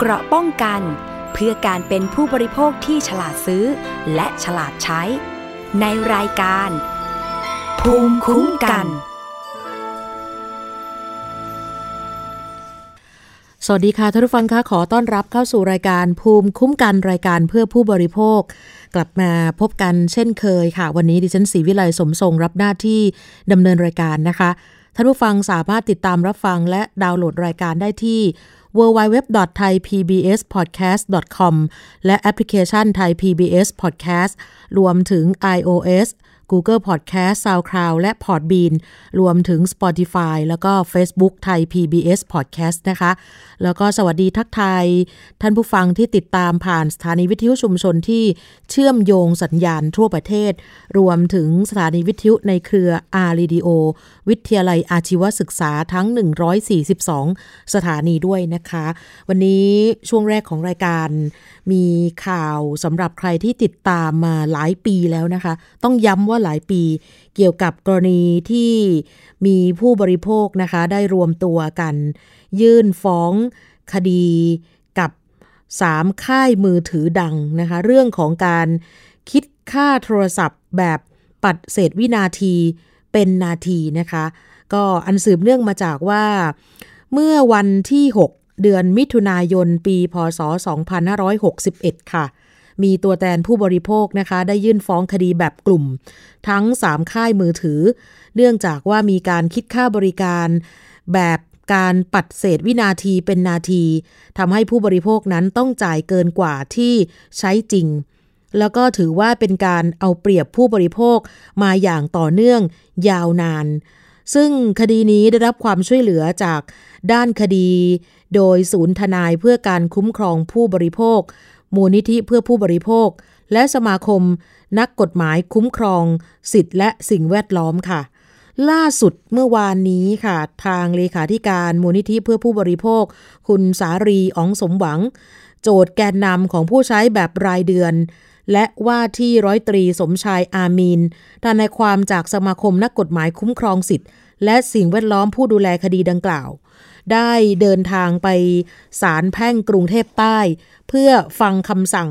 เกราะป้องกัน เพื่อการเป็นผู้บริโภคที่ฉลาดซื้อ และฉลาดใช้ ในรายการ ภูมิคุ้มกัน สวัสดีค่ะท่านผู้ฟังคะขอต้อนรับเข้าสู่รายการภูมิคุ้มกันรายการเพื่อผู้บริโภค กลับมาพบกันเช่นเคยค่ะ วันนี้ดิฉันศรีวิไลสมทรงรับหน้าที่ดำเนินรายการนะคะท่านผู้ฟังสามารถติดตามรับฟังและดาวน์โหลดรายการได้ที่ www.thaipbspodcast.com และแอปพลิเคชัน Thai PBS Podcast รวมถึง iOS Google Podcast SoundCloud และ Podbean รวมถึง Spotify แล้วก็ Facebook ไทย PBS Podcast นะคะ แล้วก็สวัสดีทักไทย ท่านผู้ฟังที่ติดตามผ่านสถานีวิทยุชุมชนที่เชื่อมโยงสัญญาณทั่วประเทศ รวมถึงสถานีวิทยุในเครือ R Radio วิทยาลัยอาชีวศึกษาทั้ง 142 สถานีด้วยนะคะ วันนี้ช่วงแรกของรายการ มีข่าวสำหรับใครที่ติดตามมาหลายปีแล้วนะคะ ต้องย้ำว่าหลายปี เกี่ยวกับกรณีที่มีผู้บริโภคนะคะ ได้รวมตัวกัน ยื่นฟ้องคดีกับ 3 ค่ายมือถือดังนะคะ เรื่องของการคิดค่าโทรศัพท์แบบปัดเศษวินาทีเป็นนาทีนะคะ ก็อันสืบเนื่องมาจากว่า เมื่อวันที่ 6 เดือนมิถุนายนปีพศ 2561 ค่ะ มีตัวแทนผู้บริโภคนะคะ ได้ยื่นฟ้องคดีแบบกลุ่ม ทั้ง 3 ค่ายมือถือ เนื่องจากว่ามีการคิดค่าบริการแบบการปัดเศษวินาทีเป็นนาทีทำให้ผู้บริโภคนั้นต้องจ่ายเกินกว่าที่ใช้จริง แล้วก็ถือว่าเป็นการเอาเปรียบผู้บริโภคมาอย่างต่อเนื่องยาวนาน ซึ่งคดีนี้ได้รับความช่วยเหลือจากด้านคดี โดยศูนย์ทนายเพื่อการคุ้มครองผู้บริโภค มูลนิธิเพื่อผู้บริโภค และสมาคม นักกฎหมายคุ้มครอง สิทธิและสิ่งแวดล้อมค่ะ ล่าสุดเมื่อวานนี้ค่ะ ทางเลขาธิการมูลนิธิเพื่อผู้บริโภค คุณสารีอองสมหวัง โจทย์แกนนำของผู้ใช้แบบรายเดือนและว่าที่ร้อยตรีสมชายอามีนทนายความจากสมาคมนักกฎหมายคุ้มครองสิทธิ์ และสิ่งแวดล้อมผู้ดูแลคดีดังกล่าว ได้เดินทางไปศาลแพ่งกรุงเทพใต้ เพื่อฟังคำสั่ง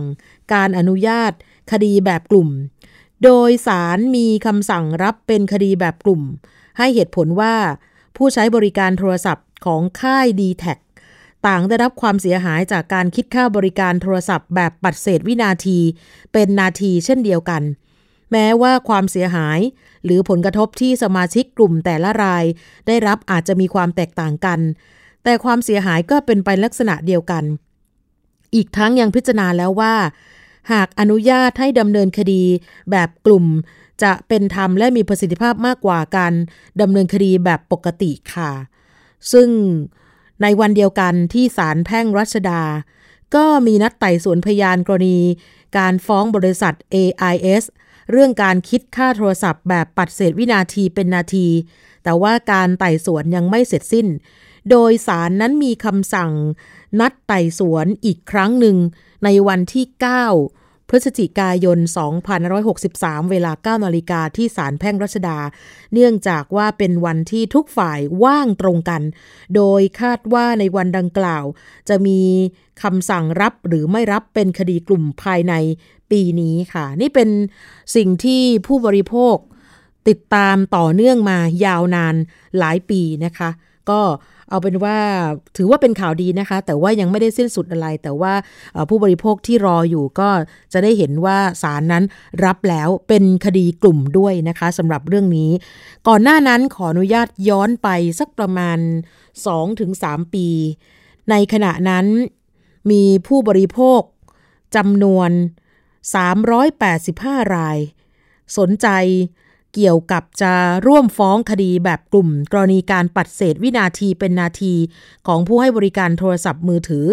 การอนุญาตคดีแบบกลุ่ม โดยศาลมีคำสั่งรับเป็นคดีแบบกลุ่ม ให้เหตุผลว่าผู้ใช้บริการโทรศัพท์ของค่าย d t แทต่างได้รับความเสียหายจากการคิดค่าบริการโทรศัพท์แบบปัดเศษวินาที เป็นนาทีเช่นเดียวกัน แม้ว่าความเสียหาย หรือผลกระทบที่สมาชิกกลุ่มแต่ละราย ได้รับอาจจะมีความแตกต่างกัน แต่ความเสียหายก็เป็นไปลักษณะเดียวกัน อีกทั้งยังพิจารณาแล้วว่า หากอนุญาตให้ดำเนินคดีแบบกลุ่ม จะเป็นธรรมและมีประสิทธิภาพมากกว่าการดำเนินคดีแบบปกติค่ะ ซึ่งในวันเดียวกันที่ศาลแพ่งรัชดา ก็มีนัดไต่สวนพยานกรณี การฟ้องบริษัท AIS เรื่องการคิดค่าโทรศัพท์แบบปัดเศษวินาทีเป็นนาที แต่ว่าการไต่สวนยังไม่เสร็จสิ้น โดยศาลนั้นมีคำสั่ง นัดไต่สวนอีกครั้งหนึ่ง ในวันที่ 9 พฤศจิกายน 2563 เวลา 9นาฬิกาที่ศาลแพ่งรัชดา เนื่องจากว่าเป็นวันที่ทุกฝ่ายว่างตรงกัน โดยคาดว่าในวันดังกล่าว จะมีคำสั่งรับหรือไม่รับเป็นคดีกลุ่มภายใน ปีนี้ค่ะ นี่เป็นสิ่งที่ผู้บริโภคติดตามต่อเนื่องมายาวนานหลายปีนะคะ ก็เอาเป็นว่าถือว่าเป็นข่าวดีนะคะ แต่ว่ายังไม่ได้สิ้นสุดอะไร แต่ว่าผู้บริโภคที่รออยู่ก็จะได้เห็นว่าศาลนั้นรับแล้วเป็นคดีกลุ่มด้วยนะคะสำหรับเรื่องนี้ ก่อนหน้านั้นขออนุญาตย้อนไปสักประมาณ 2-3 ปี ในขณะนั้นมีผู้บริโภคจำนวน 385 ราย สนใจเกี่ยวกับจะร่วมฟ้องคดีแบบกลุ่ม กรณีการปัดเศษวินาทีเป็นนาทีของผู้ให้บริการโทรศัพท์มือถือ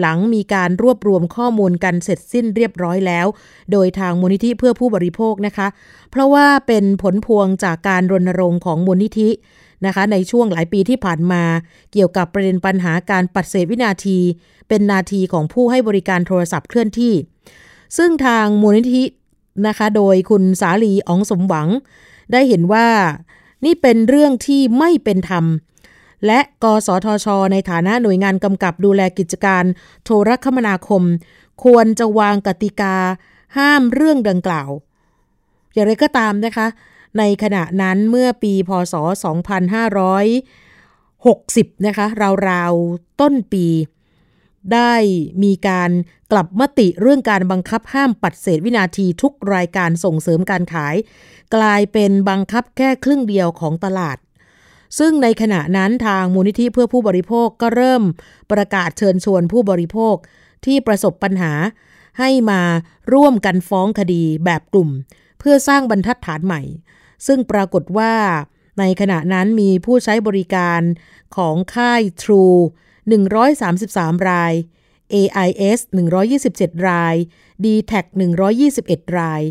หลังมีการรวบรวมข้อมูลกันเสร็จสิ้นเรียบร้อยแล้ว โดยทางมูลนิธิเพื่อผู้บริโภคนะคะ เพราะว่าเป็นผลพวงจากการรณรงค์ของมูลนิธินะคะในช่วงหลายปีที่ผ่านมา เกี่ยวกับประเด็นปัญหาการปัดเศษวินาที เป็นนาทีของผู้ให้บริการโทรศัพท์เคลื่อนที่ ซึ่งทางมูลนิธินะคะ โดยคุณสาลีอ๋องสมหวัง ได้เห็นว่านี่เป็นเรื่องที่ไม่เป็นธรรม และกสทช ในฐานะหน่วยงานกำกับดูแลกิจการโทรคมนาคม ควรจะวางกติกา ห้ามเรื่องดังกล่าว อย่างไรก็ตามนะคะ ในขณะนั้นเมื่อปีพศ 2560 นะคะ ราวๆ ต้นปี ได้มีการกลับมติเรื่องการบังคับห้ามปัดเศษวินาทีทุกรายการส่งเสริมการขาย กลายเป็นบังคับแค่ครึ่งเดียวของตลาด ซึ่งในขณะนั้นทางมูลนิธิเพื่อผู้บริโภคก็เริ่มประกาศเชิญชวนผู้บริโภคที่ประสบปัญหา ให้มาร่วมกันฟ้องคดีแบบกลุ่ม เพื่อสร้างบรรทัดฐานใหม่ ซึ่งปรากฏว่าในขณะนั้นมีผู้ใช้บริการของค่าย True 133 ราย AIS 127 ราย d t a c 121 ราย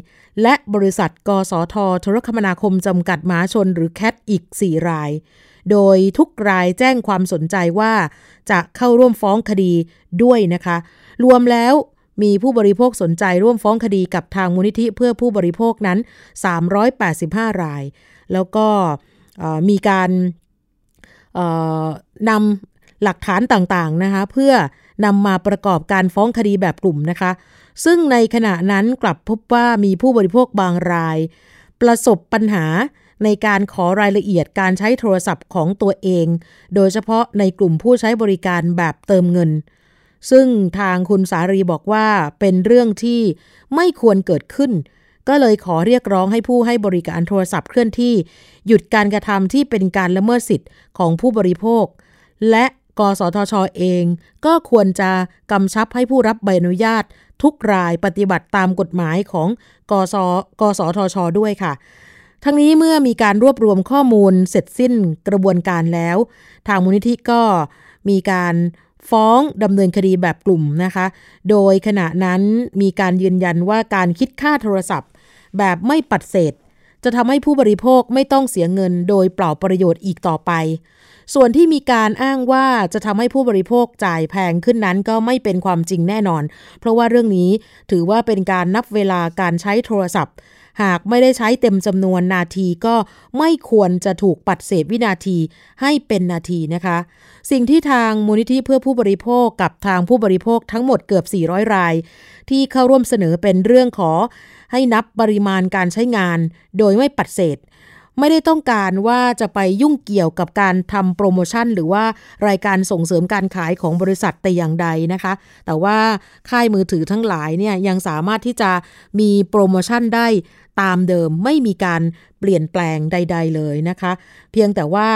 และบริษัท กสทโทรคมนาคมจำกัดมหาชนหรือ CAT อีก 4 ราย โดยทุกรายแจ้งความสนใจว่าจะเข้าร่วมฟ้องคดีด้วยนะคะ รวมแล้วมีผู้บริโภคสนใจร่วมฟ้องคดีกับทางมูลนิธิเพื่อผู้บริโภคนั้น 385 ราย แล้วก็มีการนำ หลักฐานต่างๆนะคะ เพื่อนำมาประกอบการฟ้องคดีแบบกลุ่มนะคะ ซึ่งในขณะนั้นกลับพบว่ามีผู้บริโภคบางราย ประสบปัญหาในการขอรายละเอียดการใช้โทรศัพท์ของตัวเอง โดยเฉพาะในกลุ่มผู้ใช้บริการแบบเติมเงิน ซึ่งทางคุณสารีบอกว่าเป็นเรื่องที่ไม่ควรเกิดขึ้น ก็เลยขอเรียกร้องให้ผู้ให้บริการโทรศัพท์เคลื่อนที่ หยุดการกระทำที่เป็นการละเมิดสิทธิ์ของผู้บริโภค และ กสทชอเอง ก็ควรจะกำชับให้ผู้รับใบอนุญาต ทุกรายปฏิบัติตามกฎหมายของกสกสทช ด้วยค่ะ ทั้งนี้เมื่อมีการรวบรวมข้อมูลเสร็จสิ้นกระบวนการแล้ว ทางมูลนิธิก็มีการฟ้องดำเนินคดีแบบกลุ่มนะคะ โดยขณะนั้นมีการยืนยันว่าการคิดค่าโทรศัพท์ แบบไม่ปัดเศษ จะทำให้ผู้บริโภคไม่ต้องเสียเงินโดยเปล่าประโยชน์อีกต่อไป ส่วนที่มีการอ้างว่าจะทำให้ผู้บริโภคจ่ายแพงขึ้นนั้นก็ไม่เป็นความจริงแน่นอน เพราะว่าเรื่องนี้ถือว่าเป็นการนับเวลาการใช้โทรศัพท์ หากไม่ได้ใช้เต็มจำนวนนาทีก็ไม่ควรจะถูกปัดเศษวินาทีให้เป็นนาทีนะคะ สิ่งที่ทางมูลนิธิเพื่อผู้บริโภคกับทางผู้บริโภคทั้งหมดเกือบ 400 ราย ที่เข้าร่วมเสนอเป็นเรื่องขอให้นับปริมาณการใช้งาน โดยไม่ปัดเศษ ไม่ได้ต้องการว่าจะไปยุ่งเกี่ยวกับการทำโปรโมชั่น หรือว่ารายการส่งเสริมการขายของบริษัทแต่อย่างใดนะคะ แต่ว่าค่ายมือถือทั้งหลายเนี่ยยังสามารถที่จะมีโปรโมชั่นได้ตามเดิมไม่มีการเปลี่ยนแปลงใด ๆ เลยนะคะ เพียงแต่ว่า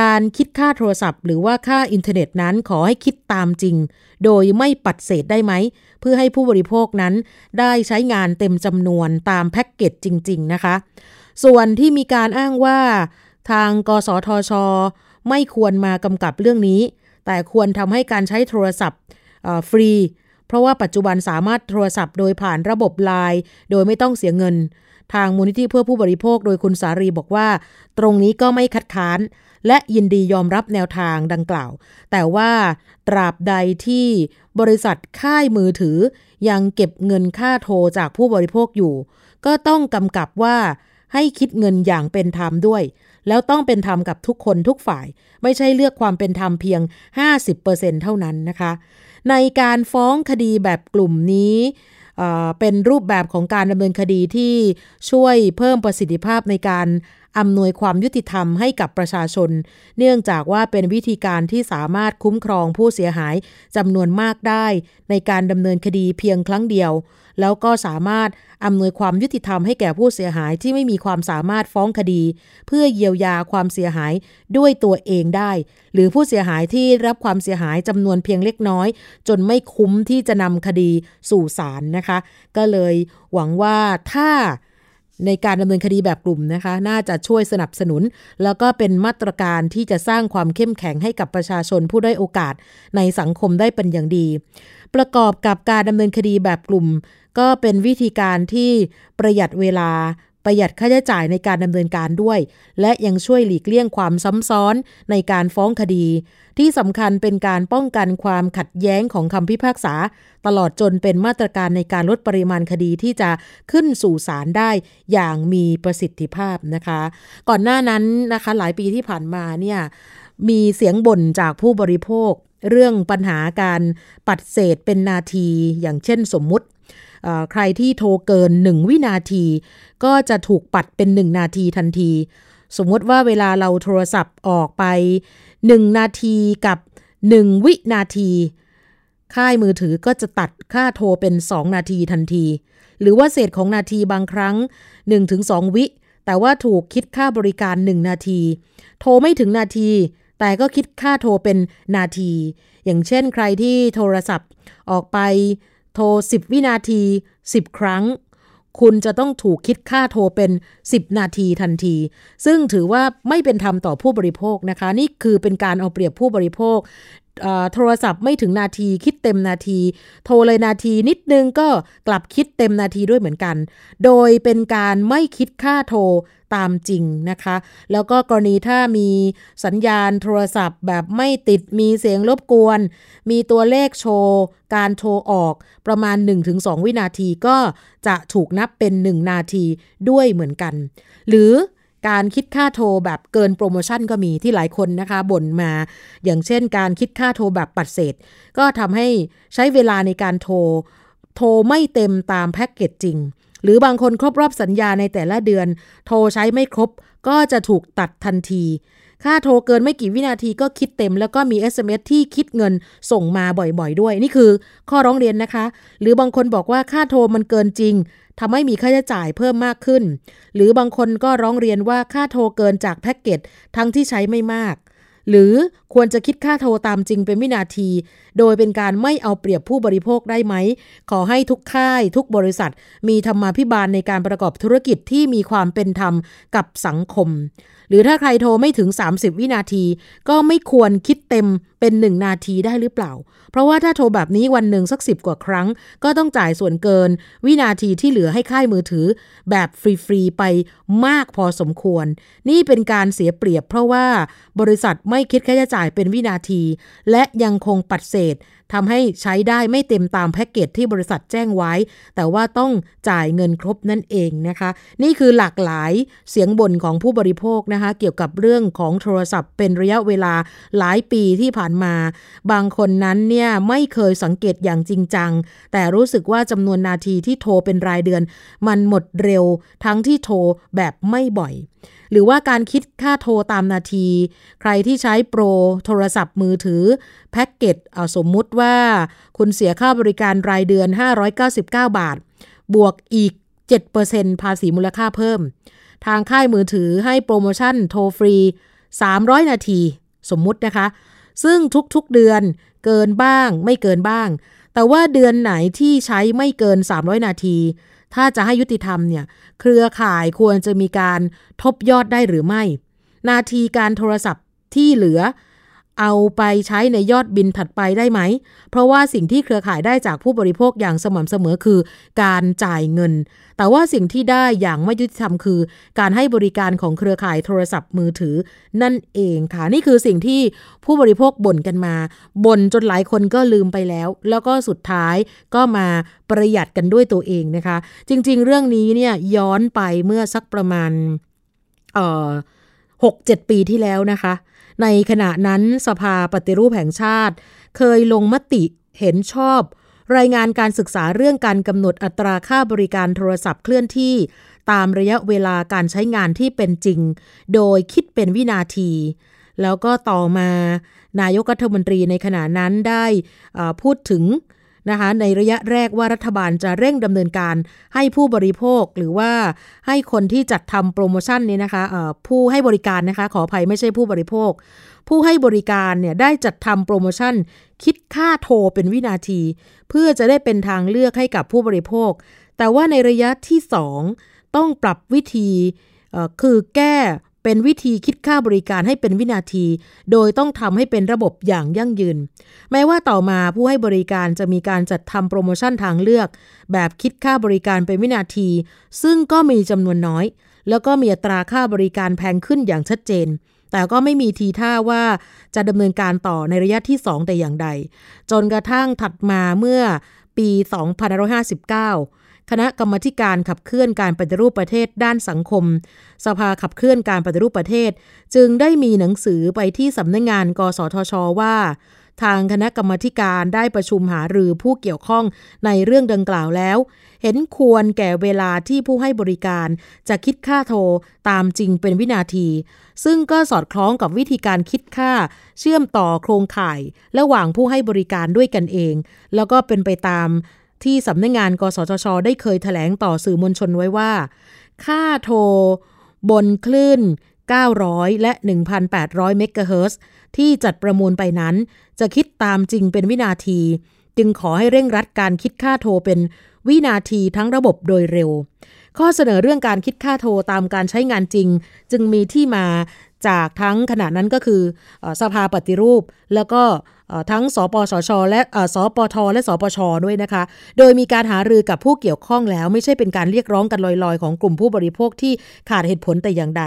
การคิดค่าโทรศัพท์ หรือว่าค่าอินเทอร์เน็ตนั้นขอให้คิดตามจริง โดยไม่ปัดเศษได้ไหม เพื่อให้ผู้บริโภคนั้นได้ใช้งานเต็มจำนวนตามแพ็กเกจจริง ๆ นะคะ ส่วนที่มีการอ้างว่า ทางกสทช ไม่ควรมากำกับเรื่องนี้ แต่ควรทำให้การใช้โทรศัพท์ฟรี เพราะว่าปัจจุบันสามารถโทรศัพท์โดยผ่านระบบไลน์โดยไม่ต้องเสียเงิน ทางมูลนิธิเพื่อผู้บริโภคโดยคุณสารีบอกว่า ตรงนี้ก็ไม่คัดค้าน และยินดียอมรับแนวทางดังกล่าว แต่ว่าตราบใดที่บริษัทค่ายมือถือยังเก็บเงินค่าโทรจากผู้บริโภคอยู่ ก็ต้องกำกับว่า ให้คิดเงินอย่างเป็นธรรมด้วย แล้วต้องเป็นธรรมกับทุกคนทุกฝ่าย ไม่ใช่เลือกความเป็นธรรมเพียง 50%เท่านั้นนะคะ ในการฟ้องคดีแบบกลุ่มนี้เป็นรูปแบบของการดำเนินคดีที่ช่วยเพิ่มประสิทธิภาพในการอำนวยความยุติธรรมให้กับประชาชน เนื่องจากว่าเป็นวิธีการที่สามารถคุ้มครองผู้เสียหายจำนวนมากได้ ในการดำเนินคดีเพียงครั้งเดียว แล้วก็สามารถอำนวยความยุติธรรมให้แก่ผู้เสียหายที่ไม่มีความสามารถฟ้องคดี เพื่อเยียวยาความเสียหายด้วยตัวเองได้ หรือผู้เสียหายที่รับความเสียหายจำนวนเพียงเล็กน้อย จนไม่คุ้มที่จะนำคดีสู่ศาลนะคะ ก็เลยหวังว่าถ้าในการดำเนินคดีแบบกลุ่มนะคะ น่าจะช่วยสนับสนุน แล้วก็เป็นมาตรการที่จะสร้างความเข้มแข็งให้กับประชาชนผู้ได้โอกาสในสังคมได้เป็นอย่างดี ประกอบกับการดำเนินคดีแบบกลุ่ม ก็เป็นวิธีการที่ประหยัดเวลาประหยัดค่าใช้จ่ายในการดำเนินการด้วย และยังช่วยหลีกเลี่ยงความซ้ำซ้อนในการฟ้องคดี ที่สำคัญเป็นการป้องกันความขัดแย้งของคำพิพากษา ตลอดจนเป็นมาตรการในการลดปริมาณคดีที่จะขึ้นสู่ศาลได้อย่างมีประสิทธิภาพนะคะ ก่อนหน้านั้นนะคะหลายปีที่ผ่านมาเนี่ยมีเสียงบ่นจากผู้บริโภค เรื่องปัญหาการปัดเศษเป็นนาที อย่างเช่นสมมุติ ใครที่โทรเกิน 1 วินาที ก็จะถูกปัดเป็น 1 นาทีทันที สมมติว่าเวลาเราโทรศัพท์ออกไป 1 นาทีกับ 1 วินาที ค่ายมือถือก็จะตัดค่าโทรเป็น 2 นาทีทันที หรือว่าเศษของนาทีบางครั้ง 1-2 วิ แต่ว่าถูกคิดค่าบริการ 1 นาที โทรไม่ถึงนาทีแต่ก็คิดค่าโทรเป็นนาที อย่างเช่นใครที่โทรศัพท์ออกไป โทร 10 วินาที 10 ครั้ง คุณจะต้องถูกคิดค่าโทรเป็น 10 นาทีทันที ซึ่งถือว่าไม่เป็นธรรมต่อผู้บริโภคนะคะ นี่คือเป็นการเอาเปรียบผู้บริโภค โทรศัพท์ไม่ถึงนาทีคิดเต็มนาที โทรเลยนาทีนิดนึงก็กลับคิดเต็มนาทีด้วยเหมือนกัน โดยเป็นการไม่คิดค่าโทรตามจริงนะคะ แล้วก็กรณีถ้ามีสัญญาณโทรศัพท์แบบไม่ติดมีเสียงรบกวน มีตัวเลขโชว์ การโทรออกประมาณ 1-2 วินาทีก็จะถูกนับเป็น 1 นาทีด้วยเหมือนกัน หรือ การคิดค่าโทรแบบเกินโปรโมชั่นก็มีที่หลายคนนะคะบ่นมา อย่างเช่น การคิดค่าโทรแบบปัดเศษ ก็ทำให้ใช้เวลาในการโทร โทรไม่เต็มตามแพ็กเกจจริง หรือบางคนครบรอบสัญญาในแต่ละเดือน โทรใช้ไม่ครบก็จะถูกตัดทันที ค่าโทรเกินไม่กี่วินาทีก็คิดเต็ม แล้วก็มี SMS ที่คิดเงินส่งมาบ่อยๆด้วย นี่คือข้อร้องเรียนนะคะ หรือบางคนบอกว่าค่าโทรมันเกินจริง ทำให้มีค่าใช้จ่ายเพิ่มมากขึ้น หรือบางคนก็ร้องเรียนว่าค่าโทรเกินจากแพ็กเกจทั้งที่ใช้ไม่มาก หรือควรจะคิดค่าโทรตามจริงเป็นวินาที โดยเป็นการไม่เอาเปรียบผู้บริโภคได้ไหม ขอให้ทุกค่ายทุกบริษัท มีธรรมาภิบาลในการประกอบธุรกิจที่มีความเป็นธรรมกับสังคม หรือถ้าใครโทรไม่ถึง 30 วินาที ก็ไม่ควรคิดเต็ม เป็น 1 นาทีได้หรือเปล่า เพราะว่าถ้าโทรแบบนี้วันหนึ่งสักสิบกว่าครั้ง ก็ต้องจ่ายส่วนเกิน วินาทีที่เหลือให้ค่ายมือถือ แบบฟรี ๆ ไปมากพอสมควร นี่เป็นการเสียเปรียบ เพราะว่าบริษัทไม่คิดค่าใช้จ่ายเป็นวินาที และยังคงปัดเศษทำให้ใช้ได้ไม่เต็มตามแพ็กเกจที่บริษัทแจ้งไว้ แต่ว่าต้องจ่ายเงินครบนั่นเองนะคะ นี่คือหลากหลายเสียงบ่นของผู้บริโภคนะคะ เกี่ยวกับเรื่องของโทรศัพท์เป็นระยะเวลาหลายปีที่ผ่านมา บางคนนั้นเนี่ยไม่เคยสังเกตอย่างจริงจัง แต่รู้สึกว่าจำนวนนาทีที่โทรเป็นรายเดือน มันหมดเร็วทั้งที่โทรแบบไม่บ่อย หรือว่าการคิดค่าโทรตามนาที ใครที่ใช้โปรโทรศัพท์มือถือแพ็กเกจเอาสมมุติว่าคุณเสียค่าบริการรายเดือน 599 บาท บวกอีก 7%ภาษีมูลค่าเพิ่ม ทางค่ายมือถือให้โปรโมชั่นโทรฟรี 300 นาที สมมุตินะคะ ซึ่งทุกๆเดือนเกินบ้างไม่เกินบ้าง แต่ว่าเดือนไหนที่ใช้ไม่เกิน 300 นาที ถ้าจะให้ยุติธรรมเนี่ยเครือข่ายควรจะมีการทบยอดได้หรือไม่ นาทีการโทรศัพท์ที่เหลือ เอาไปใช้ในยอดบินถัดไปได้ไหม เพราะว่าสิ่งที่เครือข่ายได้จากผู้บริโภคอย่างสม่ำเสมอคือ การจ่ายเงิน แต่ว่าสิ่งที่ได้อย่างไม่ยุติธรรมคือ การให้บริการของเครือข่ายโทรศัพท์มือถือ นั่นเองค่ะ นี่คือสิ่งที่ผู้บริโภคบ่นกันมา บ่นจนหลายคนก็ลืมไปแล้ว แล้วก็สุดท้ายก็มาประหยัดกันด้วยตัวเองนะคะ จริง ๆ เรื่องนี้เนี่ยย้อนไปเมื่อสักประมาณเอ่อหกเจ็ดปีที่แล้วนะคะ ในขณะนั้นสภาปฏิรูปแห่งชาติ เคยลงมติเห็นชอบ รายงานการศึกษาเรื่องการกำหนดอัตราค่าบริการโทรศัพท์เคลื่อนที่ ตามระยะเวลาการใช้งานที่เป็นจริง โดยคิดเป็นวินาที แล้วก็ต่อมา นายกรัฐมนตรีในขณะนั้นได้พูดถึง นะคะในระยะแรกว่ารัฐบาลจะเร่งดำเนินการให้ผู้บริโภคหรือว่าให้คนที่จัดทำโปรโมชั่นนี้นะคะผู้ให้บริการนะคะขออภัยไม่ใช่ผู้บริโภค ผู้ให้บริการเนี่ยได้จัดทำโปรโมชั่น คิดค่าโทรเป็นวินาที เพื่อจะได้เป็นทางเลือกให้กับผู้บริโภค แต่ว่าในระยะที่ 2 ต้องปรับวิธีคือแก้ เป็นวิธีคิดค่าบริการให้เป็นวินาที โดยต้องทำให้เป็นระบบอย่างยั่งยืน แม้ว่าต่อมาผู้ให้บริการจะมีการจัดทำโปรโมชั่นทางเลือก แบบคิดค่าบริการเป็นวินาที ซึ่งก็มีจำนวนน้อย แล้วก็มีอัตราค่าบริการแพงขึ้นอย่างชัดเจน แต่ก็ไม่มีทีท่าว่าจะดำเนินการต่อในระยะที่ 2 แต่อย่างใด จนกระทั่งถัดมาเมื่อปี 2559 คณะกรรมการขับเคลื่อนการปฏิรูปประเทศด้านสังคม สภาขับเคลื่อนการปฏิรูปประเทศ จึงได้มีหนังสือไปที่สำนักงงาน กสทช ว่า ทางคณะกรรมการได้ประชุมหารือผู้เกี่ยวข้องในเรื่องดังกล่าวแล้ว เห็นควรแก่เวลาที่ผู้ให้บริการจะคิดค่าโทรตามจริงเป็นวินาที ซึ่งก็สอดคล้องกับวิธีการคิดค่า เชื่อมต่อโครงข่าย ระหว่างผู้ให้บริการด้วยกันเอง แล้วก็เป็นไปตาม ที่สำนักงงาน กสทช ได้เคยถแถลงต่อสื่อมวลชนไว้ว่า ค่าโทร บนคลื่น 900 และ 1,800 เมกะเฮิรตซ์ที่จัดประมูลไปนั้น จะคิดตามจริงเป็นวินาที จึงขอให้เร่งรัดการคิดค่าโทรเป็นวินาทีทั้งระบบโดยเร็ว ข้อเสนอเรื่องการคิดค่าโทรตามการใช้งานจริง จึงมีที่มาจากทั้งขณะนั้นก็คือสภาปฏิรูป แล้วก็ ทั้งสปสช และสปท และสปชด้วยนะคะ โดยมีการหารือกับผู้เกี่ยวข้องแล้วไม่ใช่เป็นการเรียกร้องกันลอยๆ ของกลุ่มผู้บริโภคที่ขาดเหตุผลแต่อย่างใด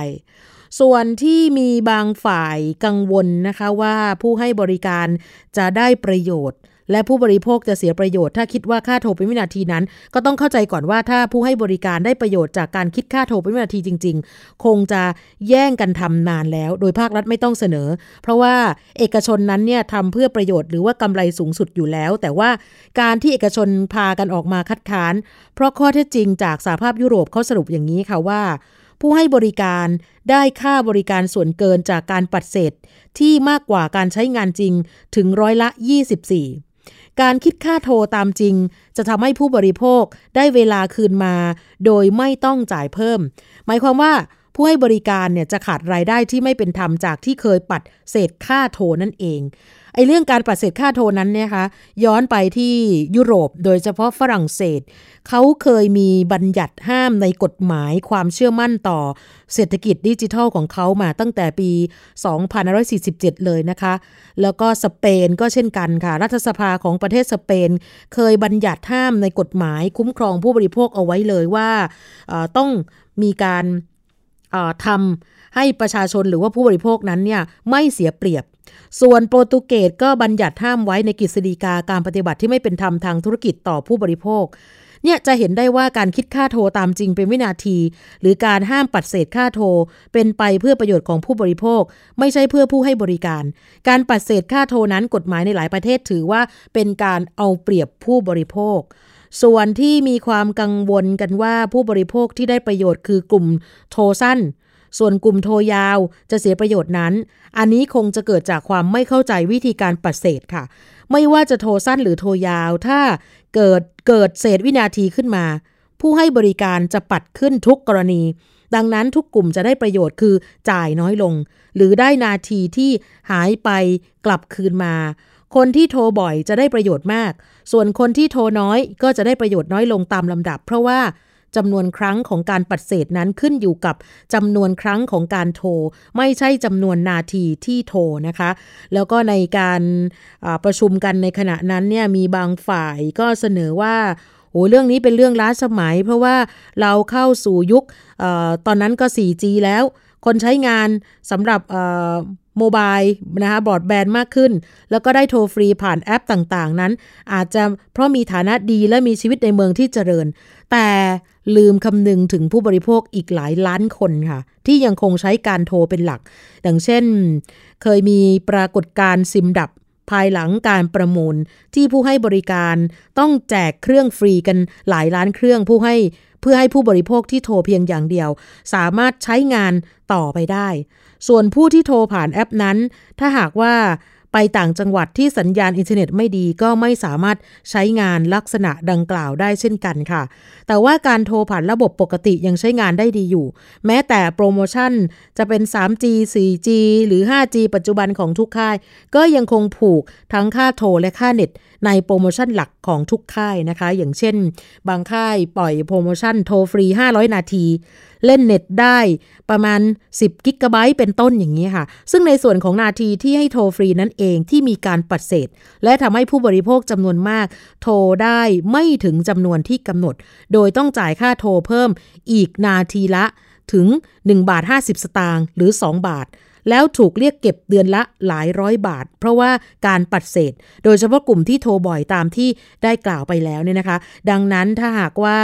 ส่วนที่มีบางฝ่ายกังวลนะคะว่าผู้ให้บริการจะได้ประโยชน์ และผู้บริโภคจะเสียประโยชน์ถ้าคิดว่าค่าโทรเป็นวินาทีนั้น ก็ต้องเข้าใจก่อนว่าถ้าผู้ให้บริการได้ประโยชน์จากการคิดค่าโทรเป็นวินาทีจริง ๆ คงจะแย่งกันทำนานแล้ว โดยภาครัฐไม่ต้องเสนอ เพราะว่าเอกชนนั้นเนี่ยทำเพื่อประโยชน์หรือว่ากำไรสูงสุดอยู่แล้ว แต่ว่าการที่เอกชนพากันออกมาคัดค้าน เพราะข้อเท็จจริงจากสหภาพยุโรปเขาสรุปอย่างนี้ค่ะว่าผู้ให้บริการได้ค่าบริการส่วนเกินจากการปัดเศษ ที่มากกว่าการใช้งานจริงถึงร้อยละ 24 การคิดค่าโทรตามจริง จะทำให้ผู้บริโภคได้เวลาคืนมา โดยไม่ต้องจ่ายเพิ่ม หมายความว่าผู้ให้บริการเนี่ยจะขาดรายได้ที่ไม่เป็นธรรมจากที่เคยปัดเศษค่าโทรนั่นเอง ไอ้เรื่องการปัดเศษค่าโทรนั้นเนี่ยคะย้อนไปที่ยุโรปโดยเฉพาะฝรั่งเศส เขาเคยมีบัญญัติห้ามในกฎหมายความเชื่อมั่นต่อเศรษฐกิจดิจิทัลของเขามาตั้งแต่ปี 2547 เลยนะคะ แล้วก็สเปนก็เช่นกันค่ะ รัฐสภาของประเทศสเปน เคยบัญญัติห้ามในกฎหมายคุ้มครองผู้บริโภคเอาไว้เลยว่าต้องมีการทำ ให้ประชาชนหรือว่าผู้บริโภคนั้นเนี่ยไม่เสียเปรียบ ส่วนโปรตุเกสก็บัญญัติห้ามไว้ในกฤษฎีกาการปฏิบัติที่ไม่เป็นธรรมทางธุรกิจต่อผู้บริโภคเนี่ยจะเห็นได้ว่าการคิดค่าโทรตามจริงเป็นวินาที หรือการห้ามปัดเศษค่าโทร เป็นไปเพื่อประโยชน์ของผู้บริโภค ไม่ใช่เพื่อผู้ให้บริการ การปัดเศษค่าโทรนั้นกฎหมายในหลายประเทศถือว่าเป็นการเอาเปรียบผู้บริโภค ส่วนที่มีความกังวลกันว่าผู้บริโภคที่ได้ประโยชน์คือกลุ่มโทรสั้น ส่วนกลุ่มโทยาวจะเสียประโยชน์นั้น อันนี้คงจะเกิดจากความไม่เข้าใจวิธีการปัดเศษค่ะ ไม่ว่าจะโทรสั้นหรือโทรยาว ถ้าเกิดเกิดเศษวินาทีขึ้นมา ผู้ให้บริการจะปัดขึ้นทุกกรณี ดังนั้นทุกกลุ่มจะได้ประโยชน์คือจ่ายน้อยลง หรือได้นาทีที่หายไปกลับคืนมา คนที่โทรบ่อยจะได้ประโยชน์มาก ส่วนคนที่โทรน้อยก็จะได้ประโยชน์น้อยลงตามลำดับ เพราะว่า จำนวนครั้งของการปัดเศษนั้นขึ้นอยู่กับจำนวนครั้งของการโทร ไม่ใช่จำนวนนาทีที่โทรนะคะ แล้วก็ในการประชุมกันในขณะนั้นเนี่ยมีบางฝ่ายก็เสนอว่าโอ้เรื่องนี้เป็นเรื่องล้าสมัย เพราะว่าเราเข้าสู่ยุคอตอนนั้นก็ 4G แล้ว คนใช้งานสำหรับโมบายนะคะบอร์ดแบนด์มากขึ้น แล้วก็ได้โทรฟรีผ่านแอปต่างๆ นั้น อาจจะเพราะมีฐานะดีและมีชีวิตในเมืองที่เจริญ แต่ ลืมคำนึงถึงผู้บริโภคอีกหลายล้านคนค่ะ ที่ยังคงใช้การโทรเป็นหลักดังเช่น เคยมีปรากฏการซิมดับภายหลังการประมูลที่ผู้ให้บริการต้องแจกเครื่องฟรีกันหลายล้านเครื่องผู้ให้เพื่อให้ผู้บริโภคที่โทรเพียงอย่างเดียว สามารถใช้งานต่อไปได้ ส่วนผู้ที่โทรผ่านแอปนั้น ถ้าหากว่า ไปต่างจังหวัดที่สัญญาณอินเทอร์เน็ตไม่ดีก็ไม่สามารถใช้งานลักษณะดังกล่าวได้เช่นกันค่ะ แต่ว่าการโทรผ่านระบบปกติยังใช้งานได้ดีอยู่ แม้แต่โปรโมชั่นจะเป็น 3G 4G หรือ 5G ปัจจุบันของทุกค่าย ก็ยังคงผูกทั้งค่าโทรและค่าเน็ต ในโปรโมชั่นหลักของทุกค่ายนะคะ อย่างเช่น บางค่ายปล่อยโปรโมชั่นโทรฟรี 500 นาที เล่นเน็ตได้ประมาณ 10กิกะไบต์เป็นต้นอย่างนี้ค่ะ ซึ่งในส่วนของนาทีที่ให้โทรฟรีนั่นเองที่มีการปัดเศษ และทำให้ผู้บริโภคจำนวนมาก โทรได้ไม่ถึงจำนวนที่กำหนด โดยต้องจ่ายค่าโทรเพิ่มอีกนาทีละถึง 1 บาท 50 สตางค์หรือ 2 บาท แล้วถูกเรียกเก็บเดือนละหลายร้อยบาท เพราะว่าการปัดเศษ โดยเฉพาะกลุ่มที่โทรบ่อยตามที่ได้กล่าวไปแล้วเนี่ยนะคะ ดังนั้นถ้าหากว่า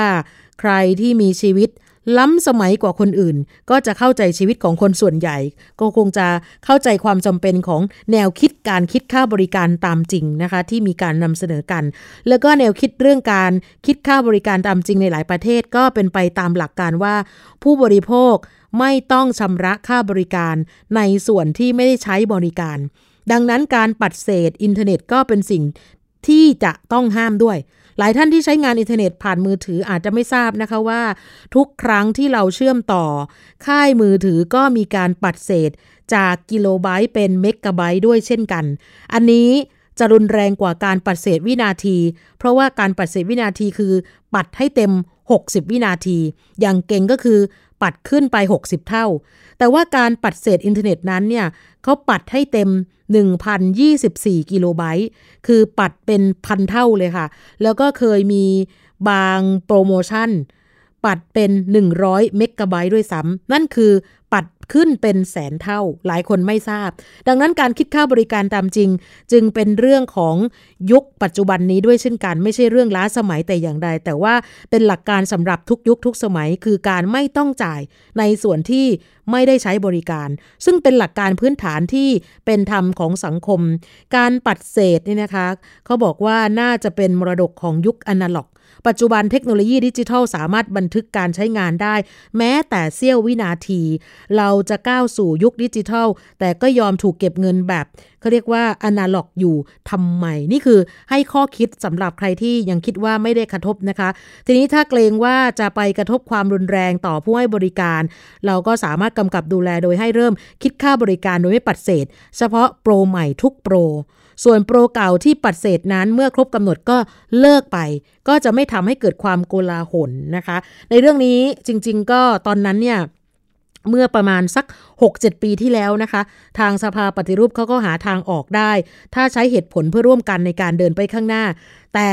ใครที่มีชีวิต ล้ำสมัยกว่าคนอื่น ก็จะเข้าใจชีวิตของคนส่วนใหญ่ ก็คงจะเข้าใจความจำเป็นของแนวคิดการคิดค่าบริการตามจริงนะคะ ที่มีการนำเสนอกัน แล้วก็แนวคิดเรื่องการคิดค่าบริการตามจริงในหลายประเทศก็เป็นไปตามหลักการว่า ผู้บริโภคไม่ต้องชำระค่าบริการในส่วนที่ไม่ได้ใช้บริการ ดังนั้นการปัดเศษอินเทอร์เน็ตก็เป็นสิ่งที่จะต้องห้ามด้วย หลายท่านที่ใช้งานอินเทอร์เน็ตผ่านมือถืออาจจะไม่ทราบนะคะว่า ทุกครั้งที่เราเชื่อมต่อ ค่ายมือถือก็มีการปัดเศษ จากกิโลไบต์เป็นเมกะไบต์ด้วยเช่นกัน อันนี้จะรุนแรงกว่าการปัดเศษวินาที เพราะว่าการปัดเศษวินาทีคือปัดให้เต็ม 60 วินาที อย่างเก่งก็คือปัดขึ้นไป 60 เท่า แต่ว่าการปัดเศษอินเทอร์เน็ตนั้นเนี่ยเขาปัดให้เต็ม 1,024 กิโลไบต์ คือปัดเป็นพันเท่าเลยค่ะ แล้วก็เคยมีบางโปรโมชั่น ปัดเป็น 100 เมกะไบต์ด้วยซ้ำนั่นคือปัด ขึ้นเป็นแสนเท่าหลายคนไม่ทราบ ดังนั้นการคิดค่าบริการตามจริง จึงเป็นเรื่องของยุคปัจจุบันนี้ด้วยเช่นกัน ไม่ใช่เรื่องล้าสมัยแต่อย่างใด แต่ว่าเป็นหลักการสำหรับทุกยุคทุกสมัย คือการไม่ต้องจ่ายในส่วนที่ไม่ได้ใช้บริการ ซึ่งเป็นหลักการพื้นฐานที่เป็นธรรมของสังคม การปัดเศษนี่นะคะเขาบอกว่าน่าจะเป็นมรดกของยุคอนาล็อกปัจจุบันเทคโนโลยีดิจิทัลสามารถบันทึกการใช้งานได้ แม้แต่เสี้ยววินาที เราจะก้าวสู่ยุคดิจิทัล แต่ก็ยอมถูกเก็บเงินแบบเขาเรียกว่าอนาล็อกอยู่ทำไม นี่คือให้ข้อคิดสำหรับใครที่ยังคิดว่าไม่ได้กระทบนะคะ ทีนี้ถ้าเกรงว่าจะไปกระทบความรุนแรงต่อผู้ให้บริการ เราก็สามารถกำกับดูแลโดยให้เริ่มคิดค่าบริการโดยไม่ปัดเศษ เฉพาะโปรใหม่ทุกโปรส่วนโปรเก่าที่ปัดเศษนั้นเมื่อครบกำหนดก็เลิกไป ก็จะไม่ทำให้เกิดความโกลาหลนะคะ ในเรื่องนี้จริง ๆ ก็ตอนนั้นเนี่ย เมื่อประมาณสัก 6-7 ปีที่แล้วนะคะ ทางสภาปฏิรูปเขาก็หาทางออกได้ ถ้าใช้เหตุผลเพื่อร่วมกันในการเดินไปข้างหน้า แต่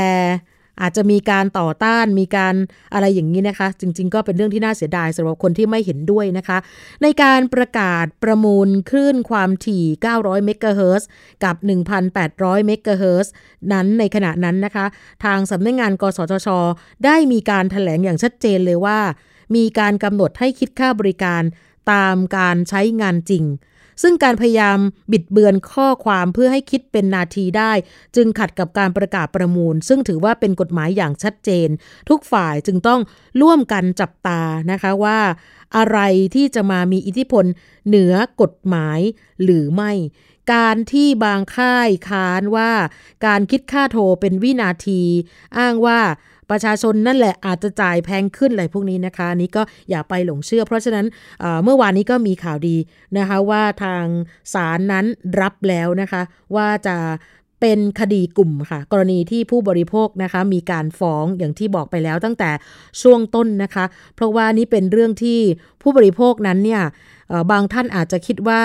อาจจะมีการต่อต้านมีการอะไรอย่างนี้นะคะ จริง ๆ ก็เป็นเรื่องที่น่าเสียดายสำหรับคนที่ไม่เห็นด้วยนะคะ ในการประกาศประมูลคลื่นความถี่ 900 เมกะเฮิรตซ์กับ 1,800 เมกะเฮิรตซ์นั้นในขณะนั้นนะคะ ทางสำนักงงาน กสทช ได้มีการถแถลงอย่างชัดเจนเลยว่า มีการกำหนดให้คิดค่าบริการตามการใช้งานจริง ซึ่งการพยายามบิดเบือนข้อความเพื่อให้คิดเป็นนาทีได้ จึงขัดกับการประกาศประมูล ซึ่งถือว่าเป็นกฎหมายอย่างชัดเจน ทุกฝ่ายจึงต้องร่วมกันจับตานะคะว่า อะไรที่จะมามีอิทธิพลเหนือกฎหมายหรือไม่การที่บางค่ายค้านว่า การคิดค่าโทรเป็นวินาที อ้างว่า ประชาชนนั่นแหละอาจจะจ่ายแพงขึ้นอะไรพวกนี้นะคะนี้ก็อย่าไปหลงเชื่อ เพราะฉะนั้นเมื่อวานนี้ก็มีข่าวดีนะคะว่าทางศาลนั้นรับแล้วนะคะว่าจะเป็นคดีกลุ่มค่ะ กรณีที่ผู้บริโภคนะคะมีการฟ้องอย่างที่บอกไปแล้วตั้งแต่ช่วงต้นนะคะ เพราะว่านี่เป็นเรื่องที่ผู้บริโภคนั้นเนี่ยบางท่านอาจจะคิดว่า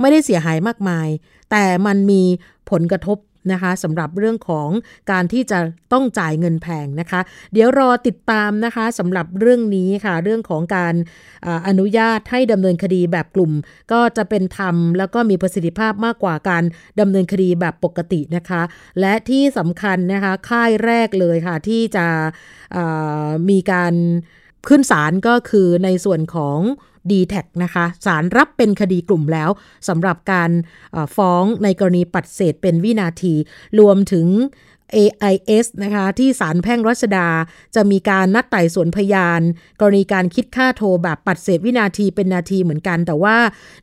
ไม่ได้เสียหายมากมาย แต่มันมีผลกระทบ นะคะสำหรับเรื่องของการที่จะต้องจ่ายเงินแพงนะคะ เดี๋ยวรอติดตามนะคะสำหรับเรื่องนี้ค่ะเรื่องของการออนุญาตให้ดำเนินคดีแบบกลุ่ม ก็จะเป็นธรรม แล้วก็มีประสิทธิภาพมากกว่าการดำเนินคดีแบบปกตินะคะ และที่สำคัญนะคะค่ายแรกเลยค่ะที่จะมีการขึ้นศาลก็คือในส่วนของ d t แทนะคะสารรับเป็นคดีกลุ่มแล้วสำหรับการฟ้องในกรณีปัดเศษเป็นวินาที รวมถึง AIS นะคะที่ศาลแพ่งรัชดา จะมีการนัดไต่สวนพยาน กรณีการคิดค่าโทรแบบปัดเศษวินาทีเป็นนาทีเหมือนกัน แต่ว่า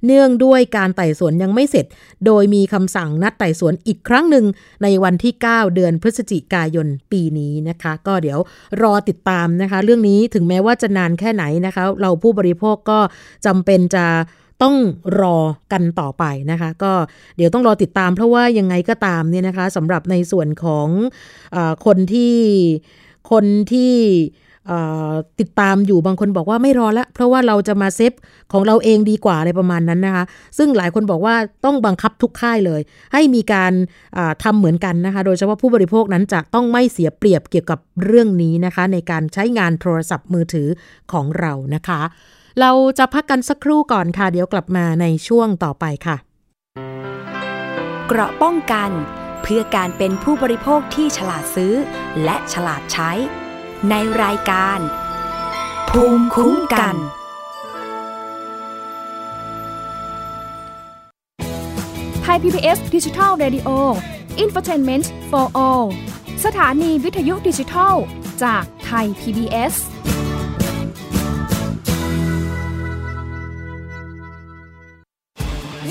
เนื่องด้วยการไต่สวนยังไม่เสร็จ โดยมีคำสั่งนัดไต่สวนอีกครั้งหนึ่งในวันที่ 9 เดือนพฤศจิกายนปีนี้นะคะ ก็เดี๋ยวรอติดตามนะคะ เรื่องนี้ถึงแม้ว่าจะนานแค่ไหนนะคะ เราผู้บริโภคก็จำเป็นจะ ต้องรอกันต่อไปนะคะ ก็เดี๋ยวต้องรอติดตามเพราะว่ายังไงก็ตามเนี่ยนะคะสำหรับในส่วนของอคนที่คนที่ติดตามอยู่บางคนบอกว่าไม่รอแล้ว เพราะว่าเราจะมาเซฟของเราเองดีกว่าอะไรประมาณนั้นนะคะ ซึ่งหลายคนบอกว่าต้องบังคับทุกค่ายเลย ให้มีการทำเหมือนกันนะคะ โดยเฉพาะผู้บริโภคนั้นจะต้องไม่เสียเปรียบเกี่ยวกับเรื่องนี้นะคะ ในการใช้งานโทรศัพท์มือถือของเรานะคะ เราจะพักกันสักครู่ก่อนค่ะ เดี๋ยวกลับมาในช่วงต่อไปค่ะ เกราะป้องกัน เพื่อการเป็นผู้บริโภคที่ฉลาดซื้อ และฉลาดใช้ ในรายการ ภูมิคุ้มกันไทย PBS ดิจิทัล Radio Infotainment for All สถานีวิทยุดิจิทัล จากไทย PBS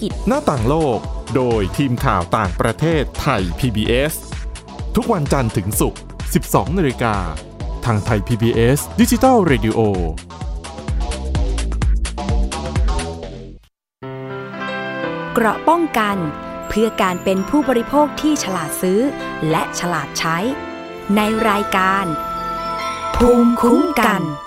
กิจ หน้าต่างโลก โดยทีมข่าวต่างประเทศไทย PBS ทุกวันจันทร์ถึงศุกร์ 12นาฬิกา ทางไทย PBS ดิจิทัล Radio เกราะป้องกันเพื่อการเป็นผู้บริโภคที่ฉลาดซื้อ และฉลาดใช้ ในรายการ ภูมิคุ้มกันก